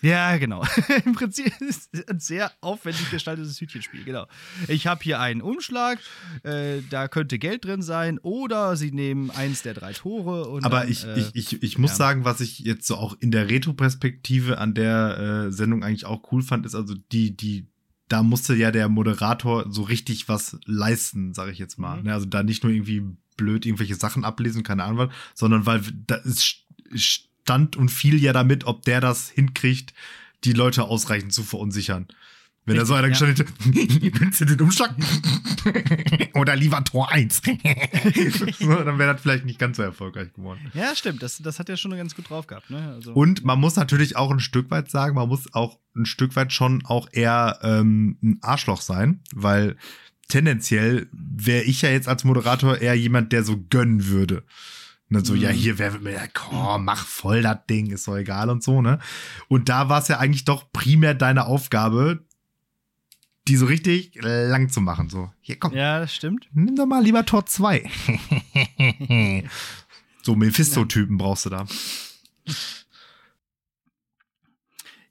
Ja, genau. Im Prinzip ist es ein sehr aufwendig gestaltetes Hütchenspiel, genau. Ich habe hier einen Umschlag, äh, da könnte Geld drin sein, oder sie nehmen eins der drei Tore. Und Aber dann, ich, äh, ich, ich, ich muss ja. sagen, was ich jetzt so auch in der Retro-Perspektive an der äh, Sendung eigentlich auch cool fand, ist also die, die, da musste ja der Moderator so richtig was leisten, sage ich jetzt mal. Mhm. Ne? Also da nicht nur irgendwie blöd irgendwelche Sachen ablesen, keine Ahnung sondern weil da ist stand und fiel ja damit, ob der das hinkriegt, die Leute ausreichend zu verunsichern. Wenn da so einer Richtig, gestanden hätte, willst du den Umschlag? Oder lieber Tor 1. so, dann wäre das vielleicht nicht ganz so erfolgreich geworden. Ja, stimmt. Das, das hat er schon ganz gut drauf gehabt. Ne? Also, Und man muss natürlich auch ein Stück weit sagen, man muss auch ein Stück weit schon auch eher ähm, ein Arschloch sein, weil tendenziell wäre ich ja jetzt als Moderator eher jemand, der so gönnen würde. Und dann so, Mhm. ja, hier, wer mir, ja, komm, mach voll das Ding, ist doch egal und so, ne? Und da war es ja eigentlich doch primär deine Aufgabe, die so richtig lang zu machen. So, hier, komm, ja, das stimmt. nimm doch mal lieber Tor 2. so Mephisto-Typen brauchst du da.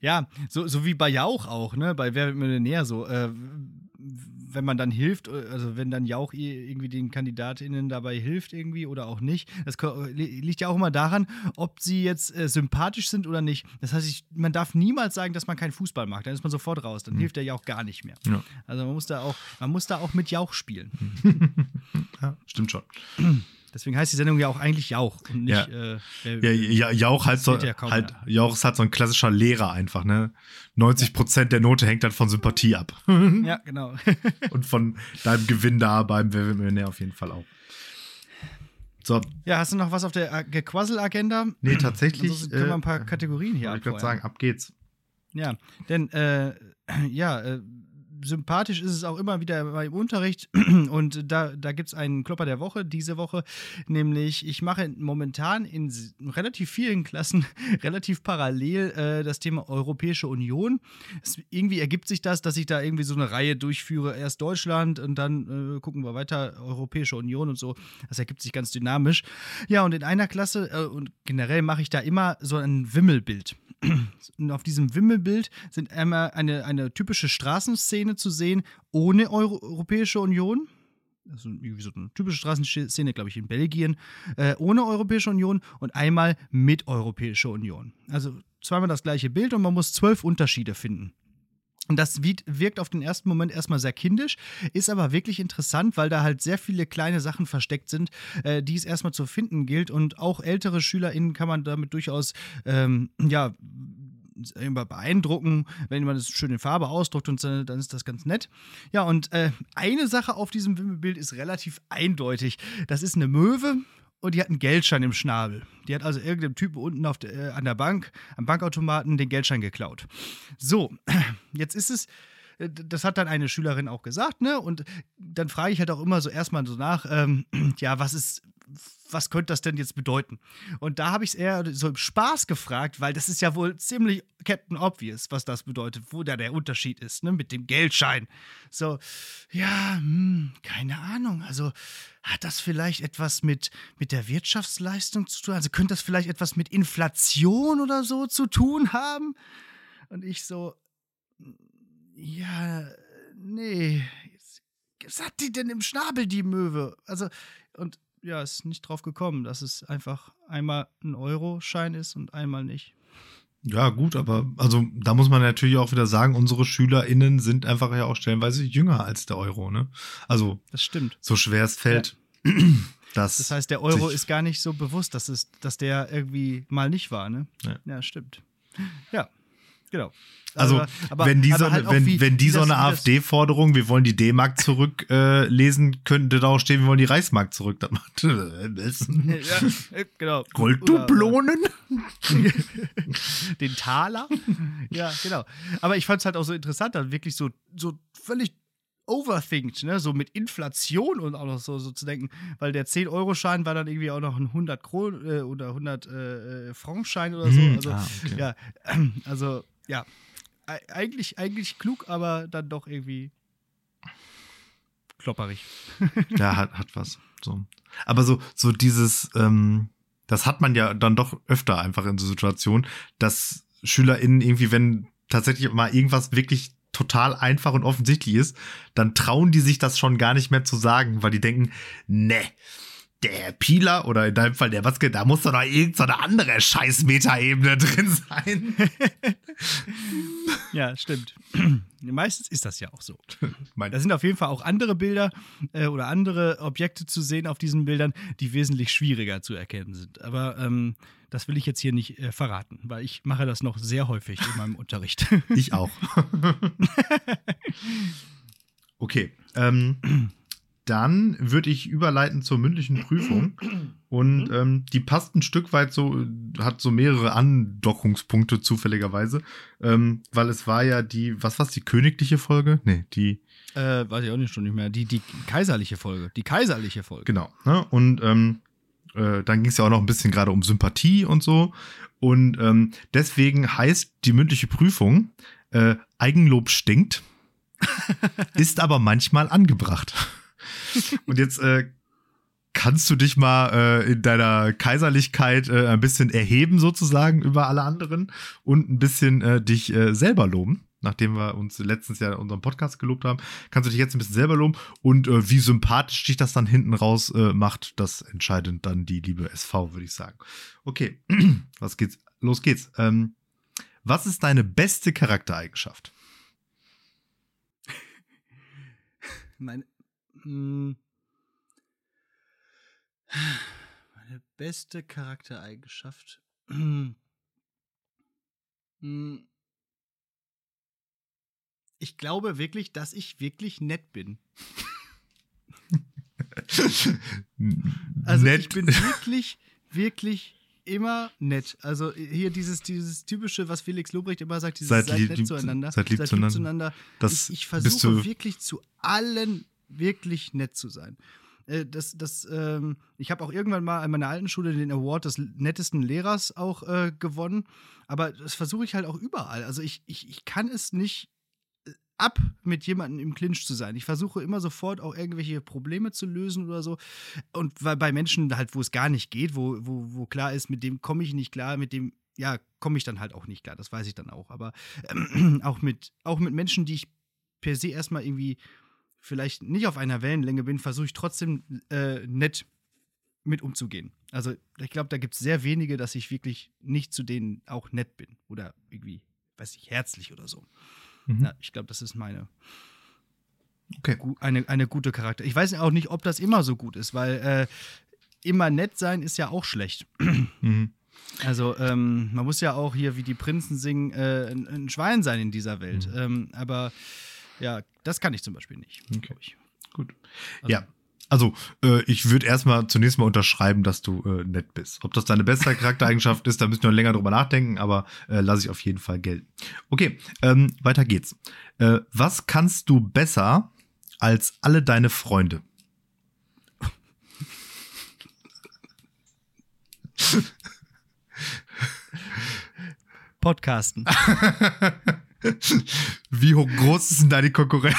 Ja, so, so wie bei Jauch auch, ne? Bei Wer wird Millionär so. Äh, wenn man dann hilft, äh, also wenn dann Jauch irgendwie den KandidatInnen dabei hilft irgendwie oder auch nicht, das liegt ja auch immer daran, ob sie jetzt äh, sympathisch sind oder nicht. Das heißt, ich, man darf niemals sagen, dass man keinen Fußball mag. Dann ist man sofort raus. Dann hilft der Jauch gar nicht mehr. Ja. Also man muss da auch, man muss da auch mit Jauch spielen. Ja, stimmt schon. Deswegen heißt die Sendung ja auch eigentlich Jauch und nicht Ja. äh, wer- Ja, ja, Jauch halt so, ja kaum halt. Jauch ist halt so ein klassischer Lehrer einfach, ne? 90 Prozent der Note hängt dann von Sympathie ab. ja, genau. Und von deinem Gewinn da beim Wer Millionär auf jeden Fall auch. So, ja, hast du noch was auf der äh, Gequassel-Agenda? nee, tatsächlich. Ansonsten können wir ein paar Kategorien hier Ich würde sagen, ab geht's. Ja, denn äh, ja, äh, sympathisch ist es auch immer wieder im Unterricht und da, da gibt es einen Klopper der Woche diese Woche, nämlich ich mache momentan in relativ vielen Klassen relativ parallel äh, das Thema Europäische Union. Es, irgendwie ergibt sich das, dass ich da irgendwie so eine Reihe durchführe, erst Deutschland und dann äh, gucken wir weiter Europäische Union und so. Das ergibt sich ganz dynamisch. Ja, und in einer Klasse äh, und generell mache ich da immer so ein Wimmelbild. Auf diesem Wimmelbild sind einmal eine, eine typische Straßenszene zu sehen, ohne Euro Europäische Union. Also irgendwie so eine typische Straßenszene, glaube ich, in Belgien, äh, ohne Europäische Union und einmal mit Europäischer Union. Also zweimal das gleiche Bild und man muss zwölf Unterschiede finden. Und das wirkt auf den ersten Moment erstmal sehr kindisch, ist aber wirklich interessant, weil da halt sehr viele kleine Sachen versteckt sind, äh, die es erstmal zu finden gilt. Und auch ältere SchülerInnen kann man damit durchaus, ähm, ja, beeindrucken, wenn man es schön in Farbe ausdruckt und dann ist das ganz nett. Ja, und äh, eine Sache auf diesem Wimmelbild ist relativ eindeutig. Das ist eine Möwe und die hat einen Geldschein im Schnabel. Die hat also irgendeinem Typen unten auf der, äh, an der Bank, am Bankautomaten, den Geldschein geklaut. So, jetzt ist es. Äh, Das hat dann eine Schülerin auch gesagt, ne? Und dann frage ich halt auch immer so erstmal so nach, ähm, ja, was ist, was könnte das denn jetzt bedeuten? Und da habe ich es eher so im Spaß gefragt, weil das ist ja wohl ziemlich Captain Obvious, was das bedeutet, wo da der Unterschied ist, ne, mit dem Geldschein. So, ja, hm, keine Ahnung. Also hat das vielleicht etwas mit, mit der Wirtschaftsleistung zu tun? Also könnte das vielleicht etwas mit Inflation oder so zu tun haben? Und ich so, ja, nee. Was hat die denn im Schnabel, die Möwe? Also, und ja, ist nicht drauf gekommen, dass es einfach einmal ein Euro-Schein ist und einmal nicht. Ja, gut, aber also da muss man natürlich auch wieder sagen, unsere SchülerInnen sind einfach ja auch stellenweise jünger als der Euro, ne? Also Das stimmt. so schwer es fällt. Das, Das heißt, der Euro ist gar nicht so bewusst, dass, es, dass der irgendwie mal nicht war, ne? Ja. Ja, stimmt. Ja, genau. Also, Aber- wenn die, so, halt auch wenn, wie- wenn die so eine AfD-Forderung, wir wollen die D-Mark zurück äh, lesen, könnte da auch stehen, wir wollen die Reichsmark zurück. Das macht. Ja, äh, genau. Golddublonen? Den Taler? Ja, genau. Aber ich fand es halt auch so interessant, dann wirklich so, so völlig overthinkt, ne? So mit Inflation und auch noch so, so zu denken, weil der 10-Euro-Schein war dann irgendwie auch noch ein 100 Kronen äh, oder 100 äh, Franc-Schein oder so. Hm, Also, ah, okay. ja, also, ja. Eigentlich, eigentlich klug, aber dann doch irgendwie klopperig. Ja, hat, hat was. So. Aber so, so dieses, ähm, das hat man ja dann doch öfter einfach in so Situationen, dass SchülerInnen irgendwie, wenn tatsächlich mal irgendwas wirklich total einfach und offensichtlich ist, dann trauen die sich das schon gar nicht mehr zu sagen, weil die denken, ne, der Pieler oder in deinem Fall der Watzke, da muss doch noch irgendeine andere scheiß Metaebene drin sein. ja, stimmt. Meistens ist das ja auch so. Da sind auf jeden Fall auch andere Bilder äh, oder andere Objekte zu sehen auf diesen Bildern, die wesentlich schwieriger zu erkennen sind. Aber ähm, das will ich jetzt hier nicht äh, verraten, weil ich mache das noch sehr häufig in meinem Unterricht. Ich auch. okay. Ähm, dann würde ich überleiten zur mündlichen Prüfung. Und ähm, die passt ein Stück weit so, hat so mehrere Andockungspunkte zufälligerweise. Ähm, weil es war ja die, was war die königliche Folge? Nee, die. Äh, weiß ich auch nicht schon nicht mehr. Die, die kaiserliche Folge. Die kaiserliche Folge. Genau. Ne? Und ähm, äh, dann ging es ja auch noch ein bisschen gerade um Sympathie und so. Und ähm, deswegen heißt die mündliche Prüfung, äh, Eigenlob stinkt, ist aber manchmal angebracht. Und jetzt äh, kannst du dich mal äh, in deiner Kaiserlichkeit äh, ein bisschen erheben sozusagen über alle anderen und ein bisschen äh, dich äh, selber loben. Nachdem wir uns letztens ja unseren Podcast gelobt haben, kannst du dich jetzt ein bisschen selber loben und äh, wie sympathisch dich das dann hinten raus äh, macht, das entscheidet dann die liebe SV, würde ich sagen. Okay, was geht's? Los geht's. Ähm, was ist deine beste Charaktereigenschaft? Meine hm. Meine beste Charaktereigenschaft. Hm. Ich glaube wirklich, dass ich wirklich nett bin. also nett. ich bin wirklich, wirklich immer nett. Also hier dieses, dieses typische, was Felix Lobrecht immer sagt, dieses seid, seid lieb, nett zueinander. Seid lieb, seid lieb zueinander. Das ich, ich versuche wirklich zu allen wirklich nett zu sein. Äh, das, das, ähm, ich habe auch irgendwann mal an meiner alten Schule den Award des nettesten Lehrers auch äh, gewonnen. Aber das versuche ich halt auch überall. Also ich, ich, ich kann es nicht äh, ab, mit jemandem im Clinch zu sein. Ich versuche immer sofort auch irgendwelche Probleme zu lösen oder so. Und bei Menschen halt, wo es gar nicht geht, wo, wo, wo klar ist, mit dem komme ich nicht klar, mit dem, ja, komme ich dann halt auch nicht klar. Das weiß ich dann auch. Aber ähm, auch, mit, auch mit Menschen, die ich per se erstmal irgendwie vielleicht nicht auf einer Wellenlänge bin, versuche ich trotzdem äh, nett mit umzugehen. Also ich glaube, da gibt es sehr wenige, dass ich wirklich nicht zu denen auch nett bin oder irgendwie, weiß ich, herzlich oder so. Mhm. Ja, ich glaube, das ist meine okay. eine, eine gute Charakter. Ich weiß auch nicht, ob das immer so gut ist, weil äh, immer nett sein ist ja auch schlecht. Mhm. Also ähm, man muss ja auch hier, wie die Prinzen singen, äh, ein, ein, Schwein sein in dieser Welt. Mhm. Ähm, aber ja, das kann ich zum Beispiel nicht. Okay. Gut. Also, ja. Also, äh, ich würde erstmal zunächst mal unterschreiben, dass du äh, nett bist. Ob das deine beste Charaktereigenschaft ist, da müssen wir noch länger drüber nachdenken, aber äh, lasse ich auf jeden Fall gelten. Okay, ähm, weiter geht's. Äh, was kannst du besser als alle deine Freunde? Podcasten. Wie hoch groß ist denn da die Konkurrenz?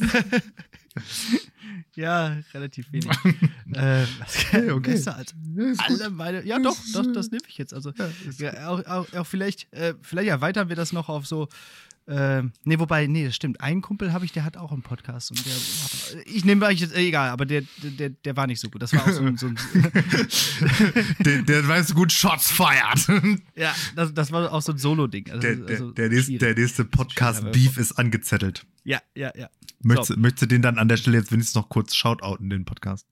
ja, relativ wenig. äh, okay, okay. Besser als alle meine. Ja, doch, doch, das nehme ich jetzt. Also, ja, auch, auch, auch vielleicht, äh, vielleicht erweitern wir das noch auf so äh, nee, wobei, nee, das stimmt. Ein Kumpel habe ich, der hat auch einen Podcast. Und der, ich nehme euch jetzt, egal, aber der, der, der war nicht so gut. Das war auch so ein. So ein der, der so gut Shots feiert. ja, das, das war auch so ein Solo-Ding. Also, der, also der, nächste, der nächste Podcast-Beef ist angezettelt. Ja, ja, ja. Möchtest, so. möchtest du den dann an der Stelle jetzt wenigstens noch kurz shoutouten, den Podcast?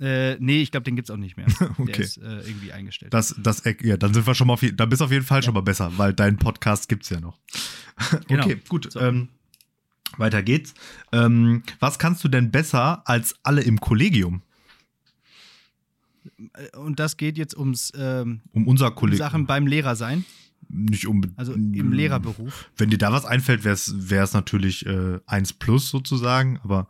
Äh, nee, ich glaube, den gibt es auch nicht mehr. okay. Der ist äh, irgendwie eingestellt. Das, das, ja, dann sind wir schon mal auf, dann bist du auf jeden Fall ja. schon mal besser, weil deinen Podcast gibt es ja noch. genau. Okay, gut. So. Ähm, weiter geht's. Ähm, was kannst du denn besser als alle im Kollegium? Äh, und das geht jetzt ums ähm, um unser Kollegium. Sachen beim Lehrer sein. Nicht unbedingt. Also im Lehrerberuf. Wenn dir da was einfällt, wäre es natürlich äh, 1 plus sozusagen, aber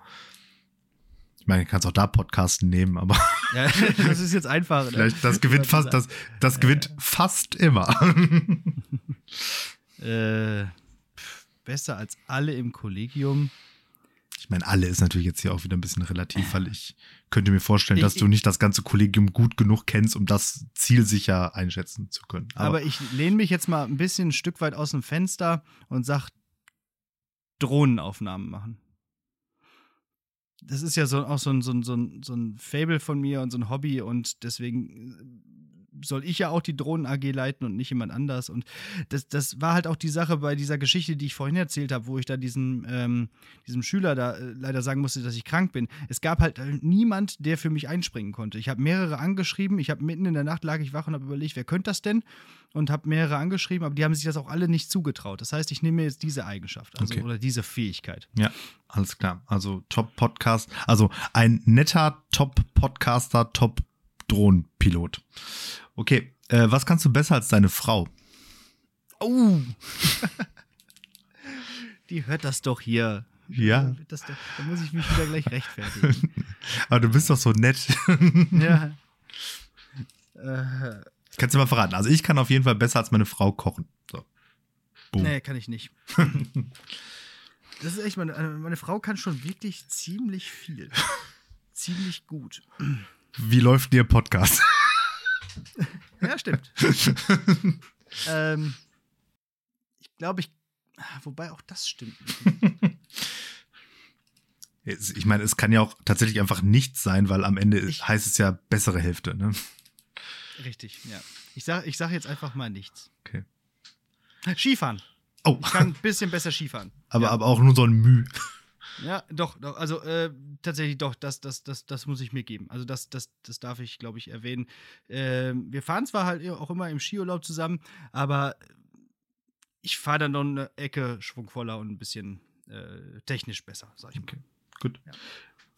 meine, du kannst auch da Podcasten nehmen, aber. Ja, das ist jetzt einfach. Ne? Vielleicht, das gewinnt fast, das, das gewinnt fast immer. äh, besser als alle im Kollegium. Ich meine, alle ist natürlich jetzt hier auch wieder ein bisschen relativ, weil ich könnte mir vorstellen, dass ich, du nicht das ganze Kollegium gut genug kennst, um das zielsicher einschätzen zu können. Aber, aber ich lehne mich jetzt mal ein bisschen ein Stück weit aus dem Fenster und sag Drohnenaufnahmen machen. Das ist ja so, auch so ein, so, ein, so, ein, so ein Fable von mir und so ein Hobby und deswegen soll ich ja auch die Drohnen AG leiten und nicht jemand anders. Und das, das war halt auch die Sache bei dieser Geschichte, die ich vorhin erzählt habe, wo ich da diesem, ähm, diesem Schüler da äh, leider sagen musste, dass ich krank bin. Es gab halt äh, niemand, der für mich einspringen konnte. Ich habe mehrere angeschrieben. Ich habe mitten in der Nacht lag ich wach und habe überlegt, wer könnte das denn? Und habe mehrere angeschrieben, aber die haben sich das auch alle nicht zugetraut. Das heißt, ich nehme mir jetzt diese Eigenschaft also, okay. oder diese Fähigkeit. Ja, alles klar. Also Top-Podcast, also ein netter Top-Podcaster, Top Drohnenpilot. Okay, äh, was kannst du besser als deine Frau? Oh. Die hört das doch hier. Ja. Das, da muss ich mich wieder gleich rechtfertigen. Aber du bist doch so nett. ja. Äh, Kannst du mal verraten. Also ich kann auf jeden Fall besser als meine Frau kochen. So. Boom. Nee, kann ich nicht. das ist echt, meine, meine Frau kann schon wirklich ziemlich viel. ziemlich gut. Wie läuft der Podcast? ja, stimmt. ähm, ich glaube, ich. Wobei auch das stimmt. ich meine, es kann ja auch tatsächlich einfach nichts sein, weil am Ende ich, heißt es ja bessere Hälfte, ne? Richtig, ja. Ich sage ich sag jetzt einfach mal nichts. Okay. Skifahren. Oh. Ich kann ein bisschen besser Skifahren. Aber, ja. aber auch nur so ein Müh. Ja, doch, doch also äh, tatsächlich doch, das, das, das, das muss ich mir geben. Also das, das, das darf ich, glaube ich, erwähnen. Äh, wir fahren zwar halt auch immer im Skiurlaub zusammen, aber ich fahre dann noch eine Ecke schwungvoller und ein bisschen äh, technisch besser, sag ich mal. Okay, gut. Ja.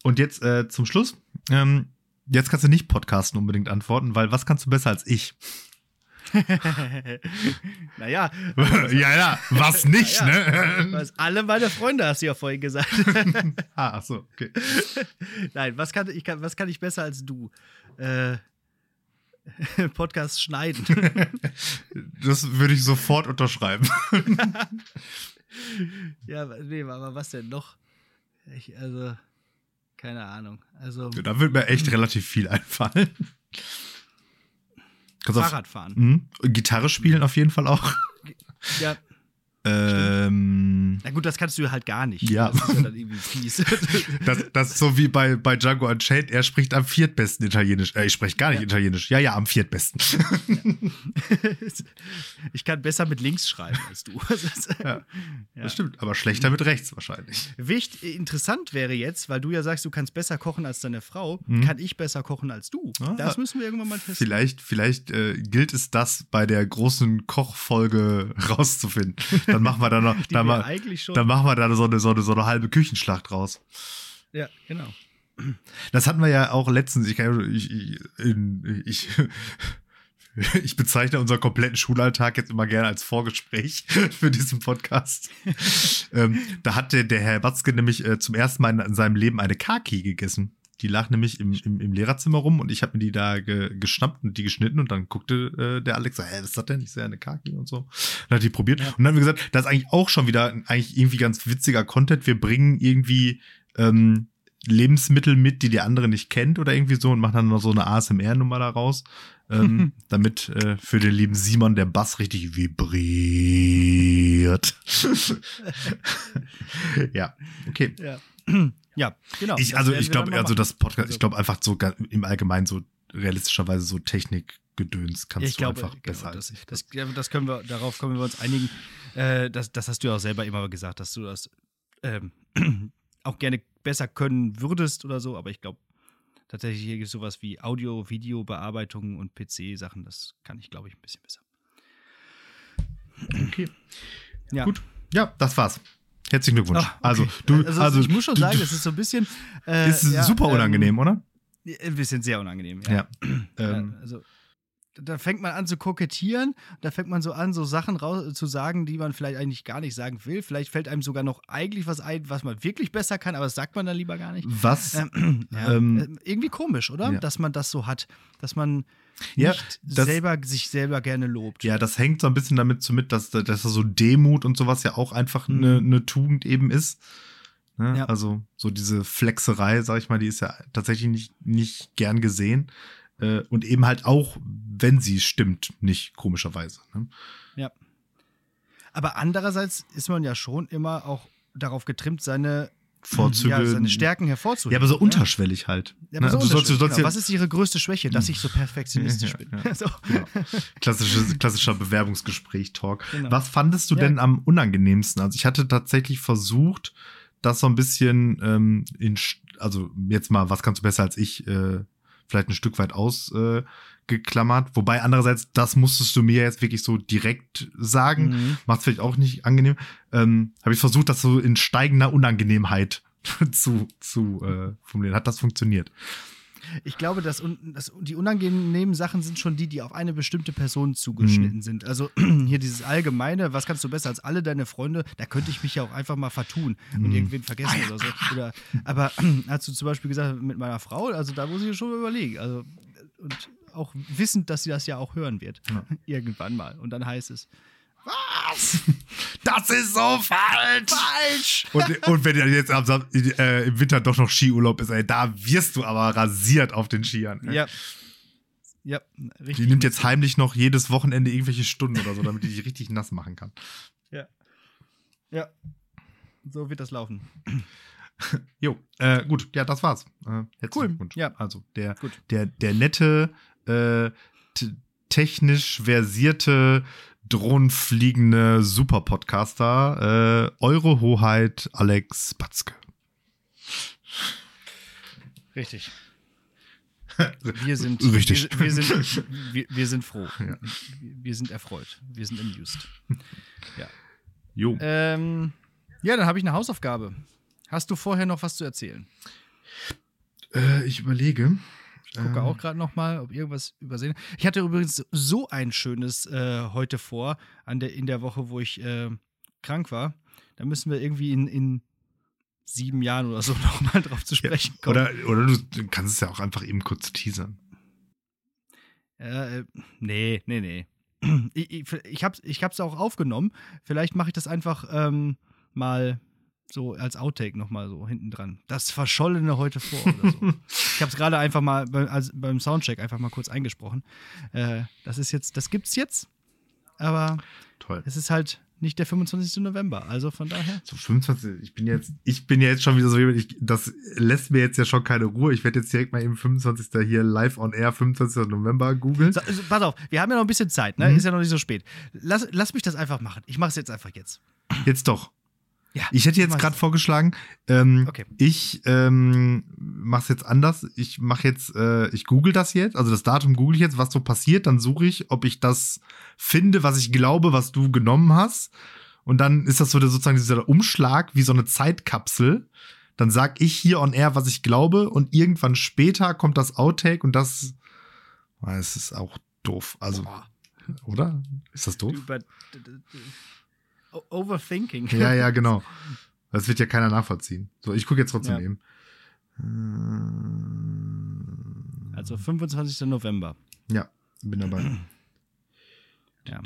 Und jetzt äh, zum Schluss. Ähm, jetzt kannst du nicht Podcasten unbedingt antworten, weil was kannst du besser als ich? naja. ja, ja, was nicht, naja, ne? Was alle meine Freunde, hast du ja vorhin gesagt. ah, ach so, okay. Nein, was kann ich, was kann ich besser als du? Äh, Podcast schneiden. das würde ich sofort unterschreiben. ja, nee, aber was denn noch? Ich, also, keine Ahnung. Also, da würde mir echt relativ viel einfallen. Kannst Fahrrad fahren. Mh, Gitarre spielen auf jeden Fall auch. Ja. Ähm, Na gut, das kannst du halt gar nicht. Ja. Das ist ja dann irgendwie fies. das, das ist so wie bei, bei Django Unchained. Er spricht am viertbesten Italienisch. Äh, ich spreche gar nicht ja. Italienisch. Ja, ja, am viertbesten. Ja. ich kann besser mit links schreiben als du. ja, das stimmt. Aber schlechter mit rechts wahrscheinlich. Wichtig, interessant wäre jetzt, weil du ja sagst, du kannst besser kochen als deine Frau, mhm. kann ich besser kochen als du. Ah, das müssen wir irgendwann mal testen. Vielleicht, vielleicht äh, gilt es das bei der großen Kochfolge rauszufinden. Dann machen wir da noch, dann, ma dann machen wir da so eine, so, eine, so eine halbe Küchenschlacht raus. Ja, genau. Das hatten wir ja auch letztens. Ich, ich, ich, ich bezeichne unseren kompletten Schulalltag jetzt immer gerne als Vorgespräch für diesen Podcast. ähm, da hat der, Herr Batzke nämlich äh, zum ersten Mal in seinem Leben eine Kaki gegessen. Die lag nämlich im, im, im Lehrerzimmer rum und ich habe mir die da ge, geschnappt und die geschnitten und dann guckte äh, der Alex, hä, was ist das denn? Ich sehe eine Kaki und so. Dann hat die probiert ja. und dann haben wir gesagt, das ist eigentlich auch schon wieder eigentlich irgendwie ganz witziger Content. Wir bringen irgendwie ähm, Lebensmittel mit, die der andere nicht kennt oder irgendwie so und machen dann noch so eine ASMR-Nummer daraus, ähm, damit äh, für den lieben Simon der Bass richtig vibriert. ja, okay. Ja. Ja, genau. Ich, also ich glaube, also das Podcast, ich glaube einfach so im Allgemeinen so realistischerweise so Technikgedöns kannst ich du glaube, einfach genau, besser das, als das, das, das können wir, darauf können wir uns einigen. Äh, das, das hast du ja auch selber immer gesagt, dass du das ähm, auch gerne besser können würdest oder so, aber ich glaube, tatsächlich hier gibt es sowas wie Audio, Video, Bearbeitung und PC-Sachen, das kann ich, glaube ich, ein bisschen besser. Okay. Ja. Gut. Ja, das war's. Herzlichen Glückwunsch. Ach, okay. also, du, also, also, ich muss schon du, sagen, das ist so ein bisschen. Äh, ist ja, super ähm, unangenehm, ähm, oder? Ein bisschen sehr unangenehm, ja. ja. Ähm, also, da fängt man an zu kokettieren, da fängt man so an, so Sachen raus, zu sagen, die man vielleicht eigentlich gar nicht sagen will. Vielleicht fällt einem sogar noch eigentlich was ein, was man wirklich besser kann, aber das sagt man dann lieber gar nicht. Was? Ähm, ja, ähm, irgendwie komisch, oder? Ja. Dass man das so hat. Dass man ja, nicht das, selber, sich selber gerne lobt. Ja, das hängt so ein bisschen damit zu mit, dass, dass so Demut und sowas ja auch einfach eine, mhm. eine Tugend eben ist. Ne? Ja. Also so diese Flexerei, sag ich mal, die ist ja tatsächlich nicht, nicht gern gesehen. Äh, und eben halt auch, wenn sie stimmt, nicht komischerweise. Ne? Ja. Aber andererseits ist man ja schon immer auch darauf getrimmt, seine Vorzüge. Ja, seine Stärken hervorzuheben. Ja, aber so unterschwellig halt. Ja, aber ne? so also unterschwellig. Sollst, genau. Was ist ihre größte Schwäche? Dass ich so perfektionistisch bin. Ja, so. genau. Klassische, klassischer Bewerbungsgespräch-Talk. Genau. Was fandest du denn am unangenehmsten? Also ich hatte tatsächlich versucht, das so ein bisschen ähm, in, also jetzt mal, was kannst du besser als ich, äh, vielleicht ein Stück weit ausgeklammert. Äh, Wobei andererseits, das musstest du mir jetzt wirklich so direkt sagen. Mhm. Macht es vielleicht auch nicht angenehm. Ähm, Habe ich versucht, das so in steigender Unangenehmheit zu, zu äh, formulieren. Hat das funktioniert? Ich glaube, dass, dass, die unangenehmen Sachen sind schon die, die auf eine bestimmte Person zugeschnitten mhm. sind. Also hier dieses Allgemeine, was kannst du besser als alle deine Freunde, da könnte ich mich ja auch einfach mal vertun und mhm. irgendwen vergessen oder so. Oder, aber hast du zum Beispiel gesagt, mit meiner Frau, also da muss ich schon überlegen. Also, und auch wissend, dass sie das ja auch hören wird. Ja. Irgendwann mal. Und dann heißt es, was? Das ist so falsch! Falsch! Und, und wenn jetzt am, äh, im Winter doch noch Skiurlaub ist, ey, da wirst du aber rasiert auf den Skiern. Ey. Ja. Ja, richtig. Die nimmt jetzt heimlich noch jedes Wochenende irgendwelche Stunden oder so, damit die dich richtig nass machen kann. Ja. Ja. So wird das laufen. Jo, äh, gut, ja, das war's. Äh, cool. Ja. Also der, gut. der, der nette, äh, technisch versierte drohnenfliegende Superpodcaster, äh, Eure Hoheit Alex Batzke. Richtig. Wir sind, Richtig. Wir, wir sind, wir, wir, sind froh. Ja. Wir sind erfreut. Wir sind amused. Ja. Jo. Ähm, ja, dann habe ich eine Hausaufgabe. Hast du vorher noch was zu erzählen? Äh, ich überlege. Ich gucke ähm. auch gerade noch mal, ob irgendwas übersehen. Ich hatte übrigens so ein schönes äh, heute vor, an der, in der Woche, wo ich äh, krank war. Da müssen wir irgendwie in, in sieben Jahren oder so noch mal drauf zu sprechen kommen. Oder, oder du kannst es ja auch einfach eben kurz teasern. Äh, nee, nee, nee. Ich, ich, ich habe es ich hab's auch aufgenommen. Vielleicht mache ich das einfach ähm, mal so als Outtake nochmal so hinten dran. Das Verschollene heute vor oder so. ich habe es gerade einfach mal bei, also beim Soundcheck einfach mal kurz eingesprochen. Äh, das ist jetzt, das gibt's jetzt, aber Toll. es ist halt nicht der 25. November, also von daher. So 25, ich bin jetzt, ich bin ja jetzt schon wieder so jemand, ich, das lässt mir jetzt ja schon keine Ruhe. Ich werde jetzt direkt mal eben 25. hier live on air, 25. November googeln. So, also, pass auf, wir haben ja noch ein bisschen Zeit, ne? Mhm. Ist ja noch nicht so spät. Lass, lass mich das einfach machen. Ich mache es jetzt einfach jetzt. Jetzt doch. Ja, ich hätte jetzt gerade vorgeschlagen, ähm, okay. ich ähm, mache es jetzt anders. Ich mache jetzt, äh, ich google das jetzt, also das Datum google ich jetzt, was so passiert. Dann suche ich, ob ich das finde, was ich glaube, was du genommen hast. Und dann ist das so der, sozusagen dieser Umschlag wie so eine Zeitkapsel. Dann sag ich hier on air, was ich glaube, und irgendwann später kommt das Outtake und das, es ist auch doof. Also, Boah. oder? Ist das doof? Über, Overthinking. Ja, ja, genau. Das wird ja keiner nachvollziehen. So, ich gucke jetzt trotzdem ja. eben. Also 25. November. Ja, bin dabei. Ja.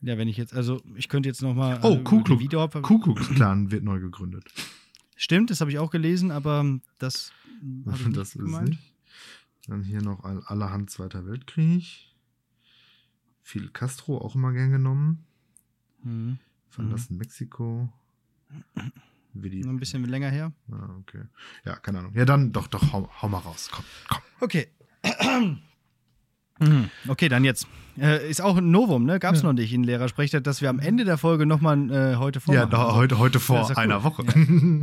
Ja, wenn ich jetzt, also ich könnte jetzt noch mal. Oh, äh, Kuckucksklan wird neu gegründet. Stimmt, das habe ich auch gelesen, aber das. Das ist nicht. Dann hier noch allerhand Zweiter Weltkrieg. Viel Castro auch immer gern genommen. Mhm. Verlassen mhm. Mexiko. Wie die, Noch ein bisschen länger her. Ah, okay. Ja, keine Ahnung. Ja, dann doch, doch, hau, hau mal raus. Komm, komm. Okay. Mhm. Okay, dann jetzt. Äh, ist auch ein Novum, ne? Gab es ja. noch nicht in Lehrersprecher, dass wir am Ende der Folge nochmal äh, heute vor. Ja, da, heute, heute vor ja einer cool. Woche.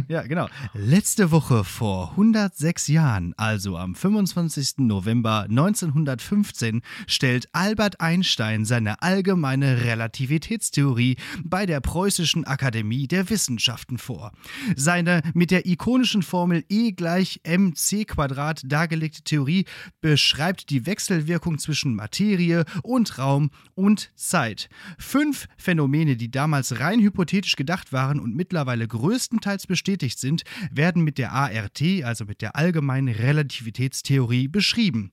Ja. ja. genau. Letzte Woche vor 106 Jahren, also am 25. November 1915, stellt Albert Einstein seine allgemeine Relativitätstheorie bei der Preußischen Akademie der Wissenschaften vor. Seine mit der ikonischen Formel E gleich mc Quadrat dargelegte Theorie beschreibt die Wechselwirkung zwischen zwischen Materie und Raum und Zeit. Fünf Phänomene, die damals rein hypothetisch gedacht waren und mittlerweile größtenteils bestätigt sind, werden mit der ART, also mit der allgemeinen Relativitätstheorie, beschrieben.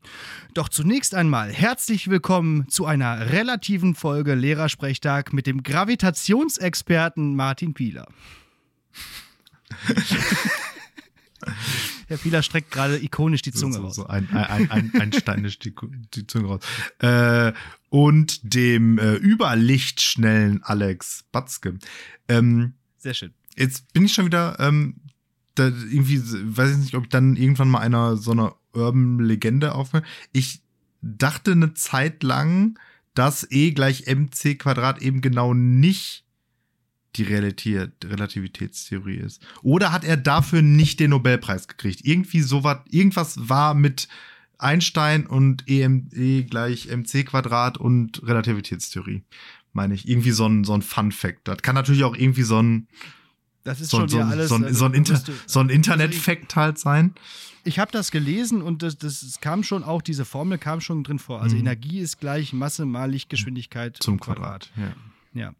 Doch zunächst einmal herzlich willkommen zu einer relativen Folge Lehrersprechtag mit dem Gravitationsexperten Martin Pieler. Herr Pieler streckt gerade ikonisch die Zunge so, raus. So ein, ein, ein, einsteinisch die, die Zunge raus. Äh, und dem äh, überlichtschnellen Alex Batzke. Ähm, Sehr schön. Jetzt bin ich schon wieder ähm, da irgendwie, weiß ich nicht, ob ich dann irgendwann mal einer so einer Urban-Legende aufhöre. Ich dachte eine Zeit lang, dass E gleich mc Quadrat eben genau nicht die Relativitätstheorie ist. Oder hat er dafür nicht den Nobelpreis gekriegt? Irgendwie sowas, irgendwas war mit Einstein und EM, E gleich mc Quadrat und Relativitätstheorie, meine ich. Irgendwie so ein, so ein Fun Fact. Das kann natürlich auch irgendwie so ein das ist so, schon so, alles. So ein, also, so ein, Inter so ein Internet-Fact halt sein. Ich habe das gelesen und das, das kam schon auch, diese Formel kam schon drin vor. Also mhm. Energie ist gleich Masse mal Lichtgeschwindigkeit zum Quadrat. Quadrat. Ja. ja.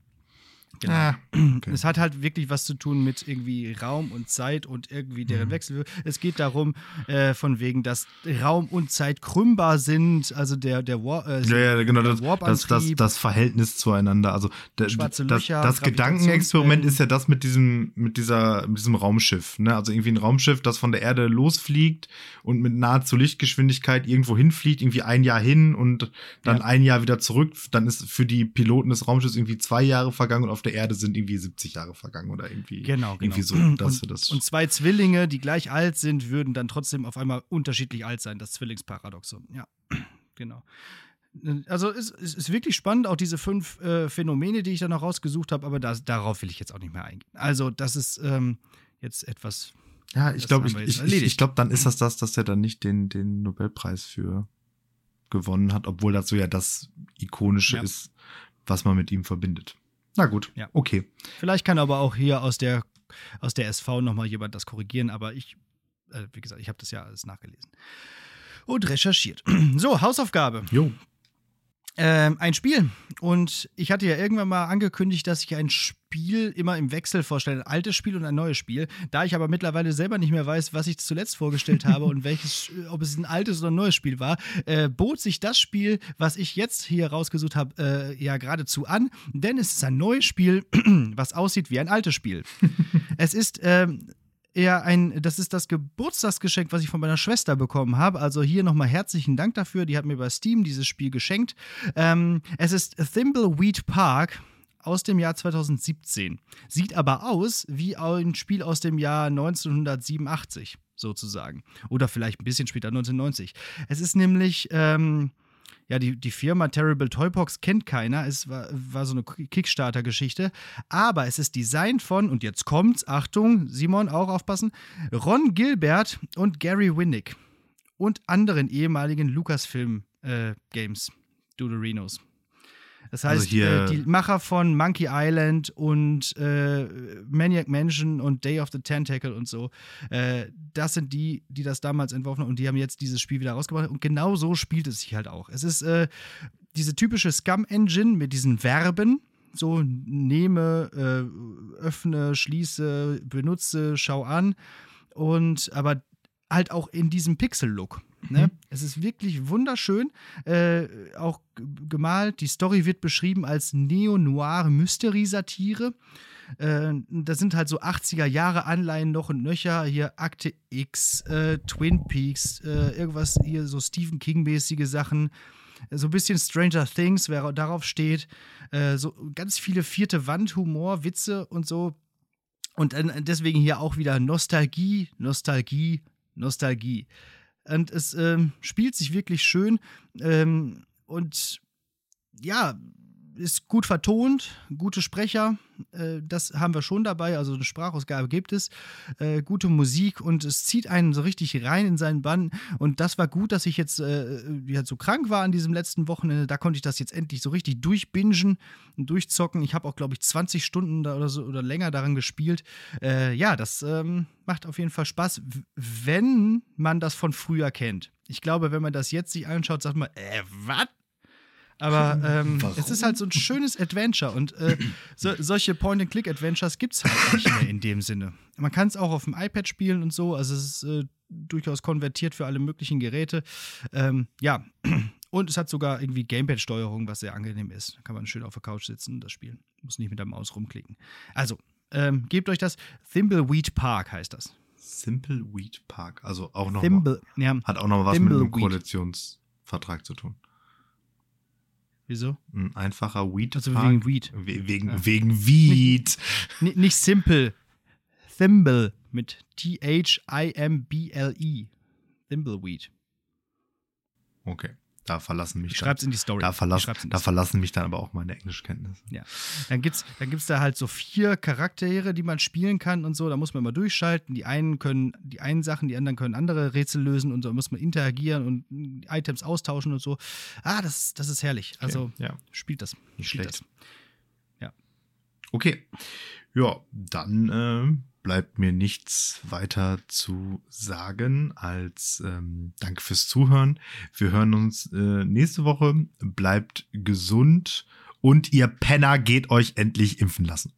Genau. Ah, okay. Es hat halt wirklich was zu tun mit irgendwie Raum und Zeit und irgendwie deren mhm. Wechsel. Es geht darum, äh, von wegen, dass Raum und Zeit krümmbar sind, also der, der, War, äh, ja, ja, genau, das, das, das, das, Verhältnis zueinander. Also der, Schwarze Löcher, das, das Gedankenexperiment ist ja das mit diesem, mit dieser, mit diesem Raumschiff. Ne? Also irgendwie ein Raumschiff, das von der Erde losfliegt und mit nahezu Lichtgeschwindigkeit irgendwo hinfliegt, irgendwie ein Jahr hin und dann ja. ein Jahr wieder zurück. Dann ist für die Piloten des Raumschiffs irgendwie zwei Jahre vergangen und auf der Erde sind irgendwie 70 Jahre vergangen oder irgendwie, genau, genau. irgendwie so. Und, das und, zwei Zwillinge, die gleich alt sind, würden dann trotzdem auf einmal unterschiedlich alt sein, das Zwillingsparadoxon. Ja, genau. Also es, es, ist wirklich spannend, auch diese fünf äh, Phänomene, die ich da noch rausgesucht habe, aber das, darauf will ich jetzt auch nicht mehr eingehen. Also das ist ähm, jetzt etwas. Ja, ich glaube, ich, ich, ich, ich glaube, dann ist das das, dass er dann nicht den, den Nobelpreis für gewonnen hat, obwohl das so ja das Ikonische ja. ist, was man mit ihm verbindet. Na gut, ja. okay. Vielleicht kann aber auch hier aus der, aus der SV nochmal jemand das korrigieren, aber ich, äh, wie gesagt, ich habe das ja alles nachgelesen und recherchiert. So, Hausaufgabe. Jo. Ähm, ein Spiel. Und ich hatte ja irgendwann mal angekündigt, dass ich ein Spiel immer im Wechsel vorstelle. Ein altes Spiel und ein neues Spiel. Da ich aber mittlerweile selber nicht mehr weiß, was ich zuletzt vorgestellt habe und welches, ob es ein altes oder ein neues Spiel war, äh, bot sich das Spiel, was ich jetzt hier rausgesucht habe, äh, ja geradezu an. Denn es ist ein neues Spiel, was aussieht wie ein altes Spiel. es ist. Ähm, eher ein, das ist das Geburtstagsgeschenk, was ich von meiner Schwester bekommen habe. Also hier nochmal herzlichen Dank dafür. Die hat mir bei Steam dieses Spiel geschenkt. Ähm, es ist Thimbleweed Park aus dem Jahr 2017. Sieht aber aus wie ein Spiel aus dem Jahr 1987, sozusagen. Oder vielleicht ein bisschen später, 1990. Es ist nämlich. Ähm, ja, die, die Firma Terrible Toybox kennt keiner. Es war, war so eine Kickstarter-Geschichte. Aber es ist Design von, und jetzt kommt's, Achtung, Simon, auch aufpassen, Ron Gilbert und Gary Winnick. Und anderen ehemaligen Lucasfilm-Games, äh, Duderinos. Das also heißt, also die Macher von Monkey Island und äh, Maniac Mansion und Day of the Tentacle und so, äh, das sind die, die das damals entworfen haben und die haben jetzt dieses Spiel wieder rausgebracht. Und genau so spielt es sich halt auch. Es ist äh, diese typische Scum-Engine mit diesen Verben, so nehme, äh, öffne, schließe, benutze, schau an. Und aber halt auch in diesem Pixel-Look. Ne? Mhm. Es ist wirklich wunderschön, äh, auch gemalt. Die Story wird beschrieben als Neo-Noir-Mystery-Satire. Äh, da sind halt so 80er Jahre Anleihen noch und nöcher. Hier Akte X, äh, Twin Peaks, äh, irgendwas hier so Stephen King-mäßige Sachen. So ein bisschen Stranger Things, wer darauf steht. Äh, so ganz viele vierte Wand-Humor, Witze und so. Und deswegen hier auch wieder Nostalgie, Nostalgie, Nostalgie. Und es ähm, spielt sich wirklich schön. Ähm, und ja, ist gut vertont, gute Sprecher, äh, das haben wir schon dabei, also eine Sprachausgabe gibt es, äh, gute Musik und es zieht einen so richtig rein in seinen Bann und das war gut, dass ich jetzt äh, ja, so krank war an diesem letzten Wochenende, da konnte ich das jetzt endlich so richtig durchbingen und durchzocken. Ich habe auch, glaube ich, 20 Stunden oder so oder länger daran gespielt. Äh, ja, das ähm, macht auf jeden Fall Spaß, wenn man das von früher kennt. Ich glaube, wenn man das jetzt sich anschaut, sagt man, äh, was? Aber ähm, es ist halt so ein schönes Adventure und äh, so, solche Point-and-Click-Adventures gibt es halt nicht mehr in dem Sinne. Man kann es auch auf dem iPad spielen und so, also es ist äh, durchaus konvertiert für alle möglichen Geräte. Ähm, ja, und es hat sogar irgendwie Gamepad-Steuerung, was sehr angenehm ist. Da kann man schön auf der Couch sitzen und das spielen. Muss nicht mit der Maus rumklicken. Also, ähm, gebt euch das. Thimbleweed Park heißt das. Thimbleweed Park. Also auch noch Thimble, mal, ja, hat auch noch was mit einem Koalitionsvertrag zu tun. Wieso? Ein einfacher Weed. Also wegen Weed. We wegen, ja. wegen Weed. Nicht, nicht simple. Thimble mit T-H-I-M-B-L-E. Thimbleweed. Okay. Da verlassen mich. Schreib's in die Story. Da, verlass, da verlassen mich dann aber auch meine Englischkenntnisse. Ja. Dann gibt's, dann gibt's da halt so vier Charaktere, die man spielen kann und so. Da muss man mal durchschalten. Die einen können die einen Sachen, die anderen können andere Rätsel lösen und so muss man interagieren und Items austauschen und so. Ah, das, das ist herrlich. Okay. Also ja. spielt das. Nicht spielt schlecht. Das. Ja. Okay. Ja, dann äh, bleibt mir nichts weiter zu sagen als ähm, Danke fürs Zuhören. Wir hören uns äh, nächste Woche. Bleibt gesund und ihr Penner geht euch endlich impfen lassen.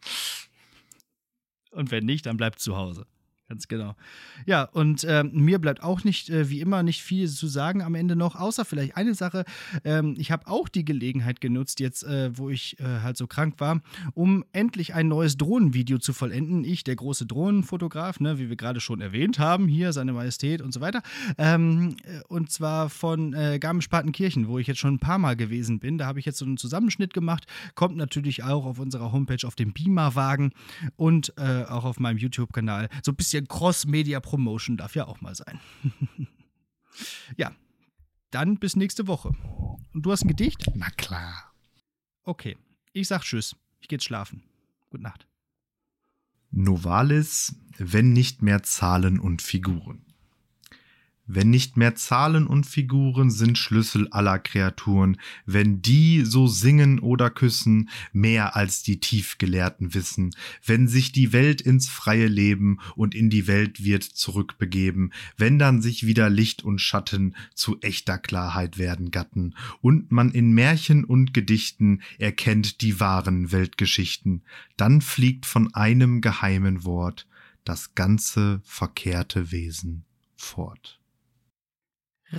Und wenn nicht, dann bleibt zu Hause. Ganz genau. Ja, und ähm, mir bleibt auch nicht, äh, wie immer, nicht viel zu sagen am Ende noch, außer vielleicht eine Sache. Ähm, ich habe auch die Gelegenheit genutzt, jetzt, äh, wo ich äh, halt so krank war, um endlich ein neues Drohnenvideo zu vollenden. Ich, der große Drohnenfotograf, ne, wie wir gerade schon erwähnt haben, hier, seine Majestät und so weiter. Ähm, äh, und zwar von äh, Garmisch-Partenkirchen, wo ich jetzt schon ein paar Mal gewesen bin. Da habe ich jetzt so einen Zusammenschnitt gemacht. Kommt natürlich auch auf unserer Homepage auf dem Beamerwagen und äh, auch auf meinem YouTube-Kanal. So ein bisschen bisschen Cross-Media-Promotion darf ja auch mal sein. ja, dann bis nächste Woche. Und du hast ein Gedicht? Na klar. Okay, ich sag Tschüss. Ich geh jetzt schlafen. Gute Nacht. Novalis, wenn nicht mehr Zahlen und Figuren. Wenn nicht mehr Zahlen und Figuren sind Schlüssel aller Kreaturen, wenn die so singen oder küssen, mehr als die Tiefgelehrten wissen, wenn sich die Welt ins freie Leben und in die Welt wird zurückbegeben, wenn dann sich wieder Licht und Schatten zu echter Klarheit werden gatten. Und man in Märchen und Gedichten erkennt die wahren Weltgeschichten, dann fliegt von einem geheimen Wort das ganze verkehrte Wesen fort. Re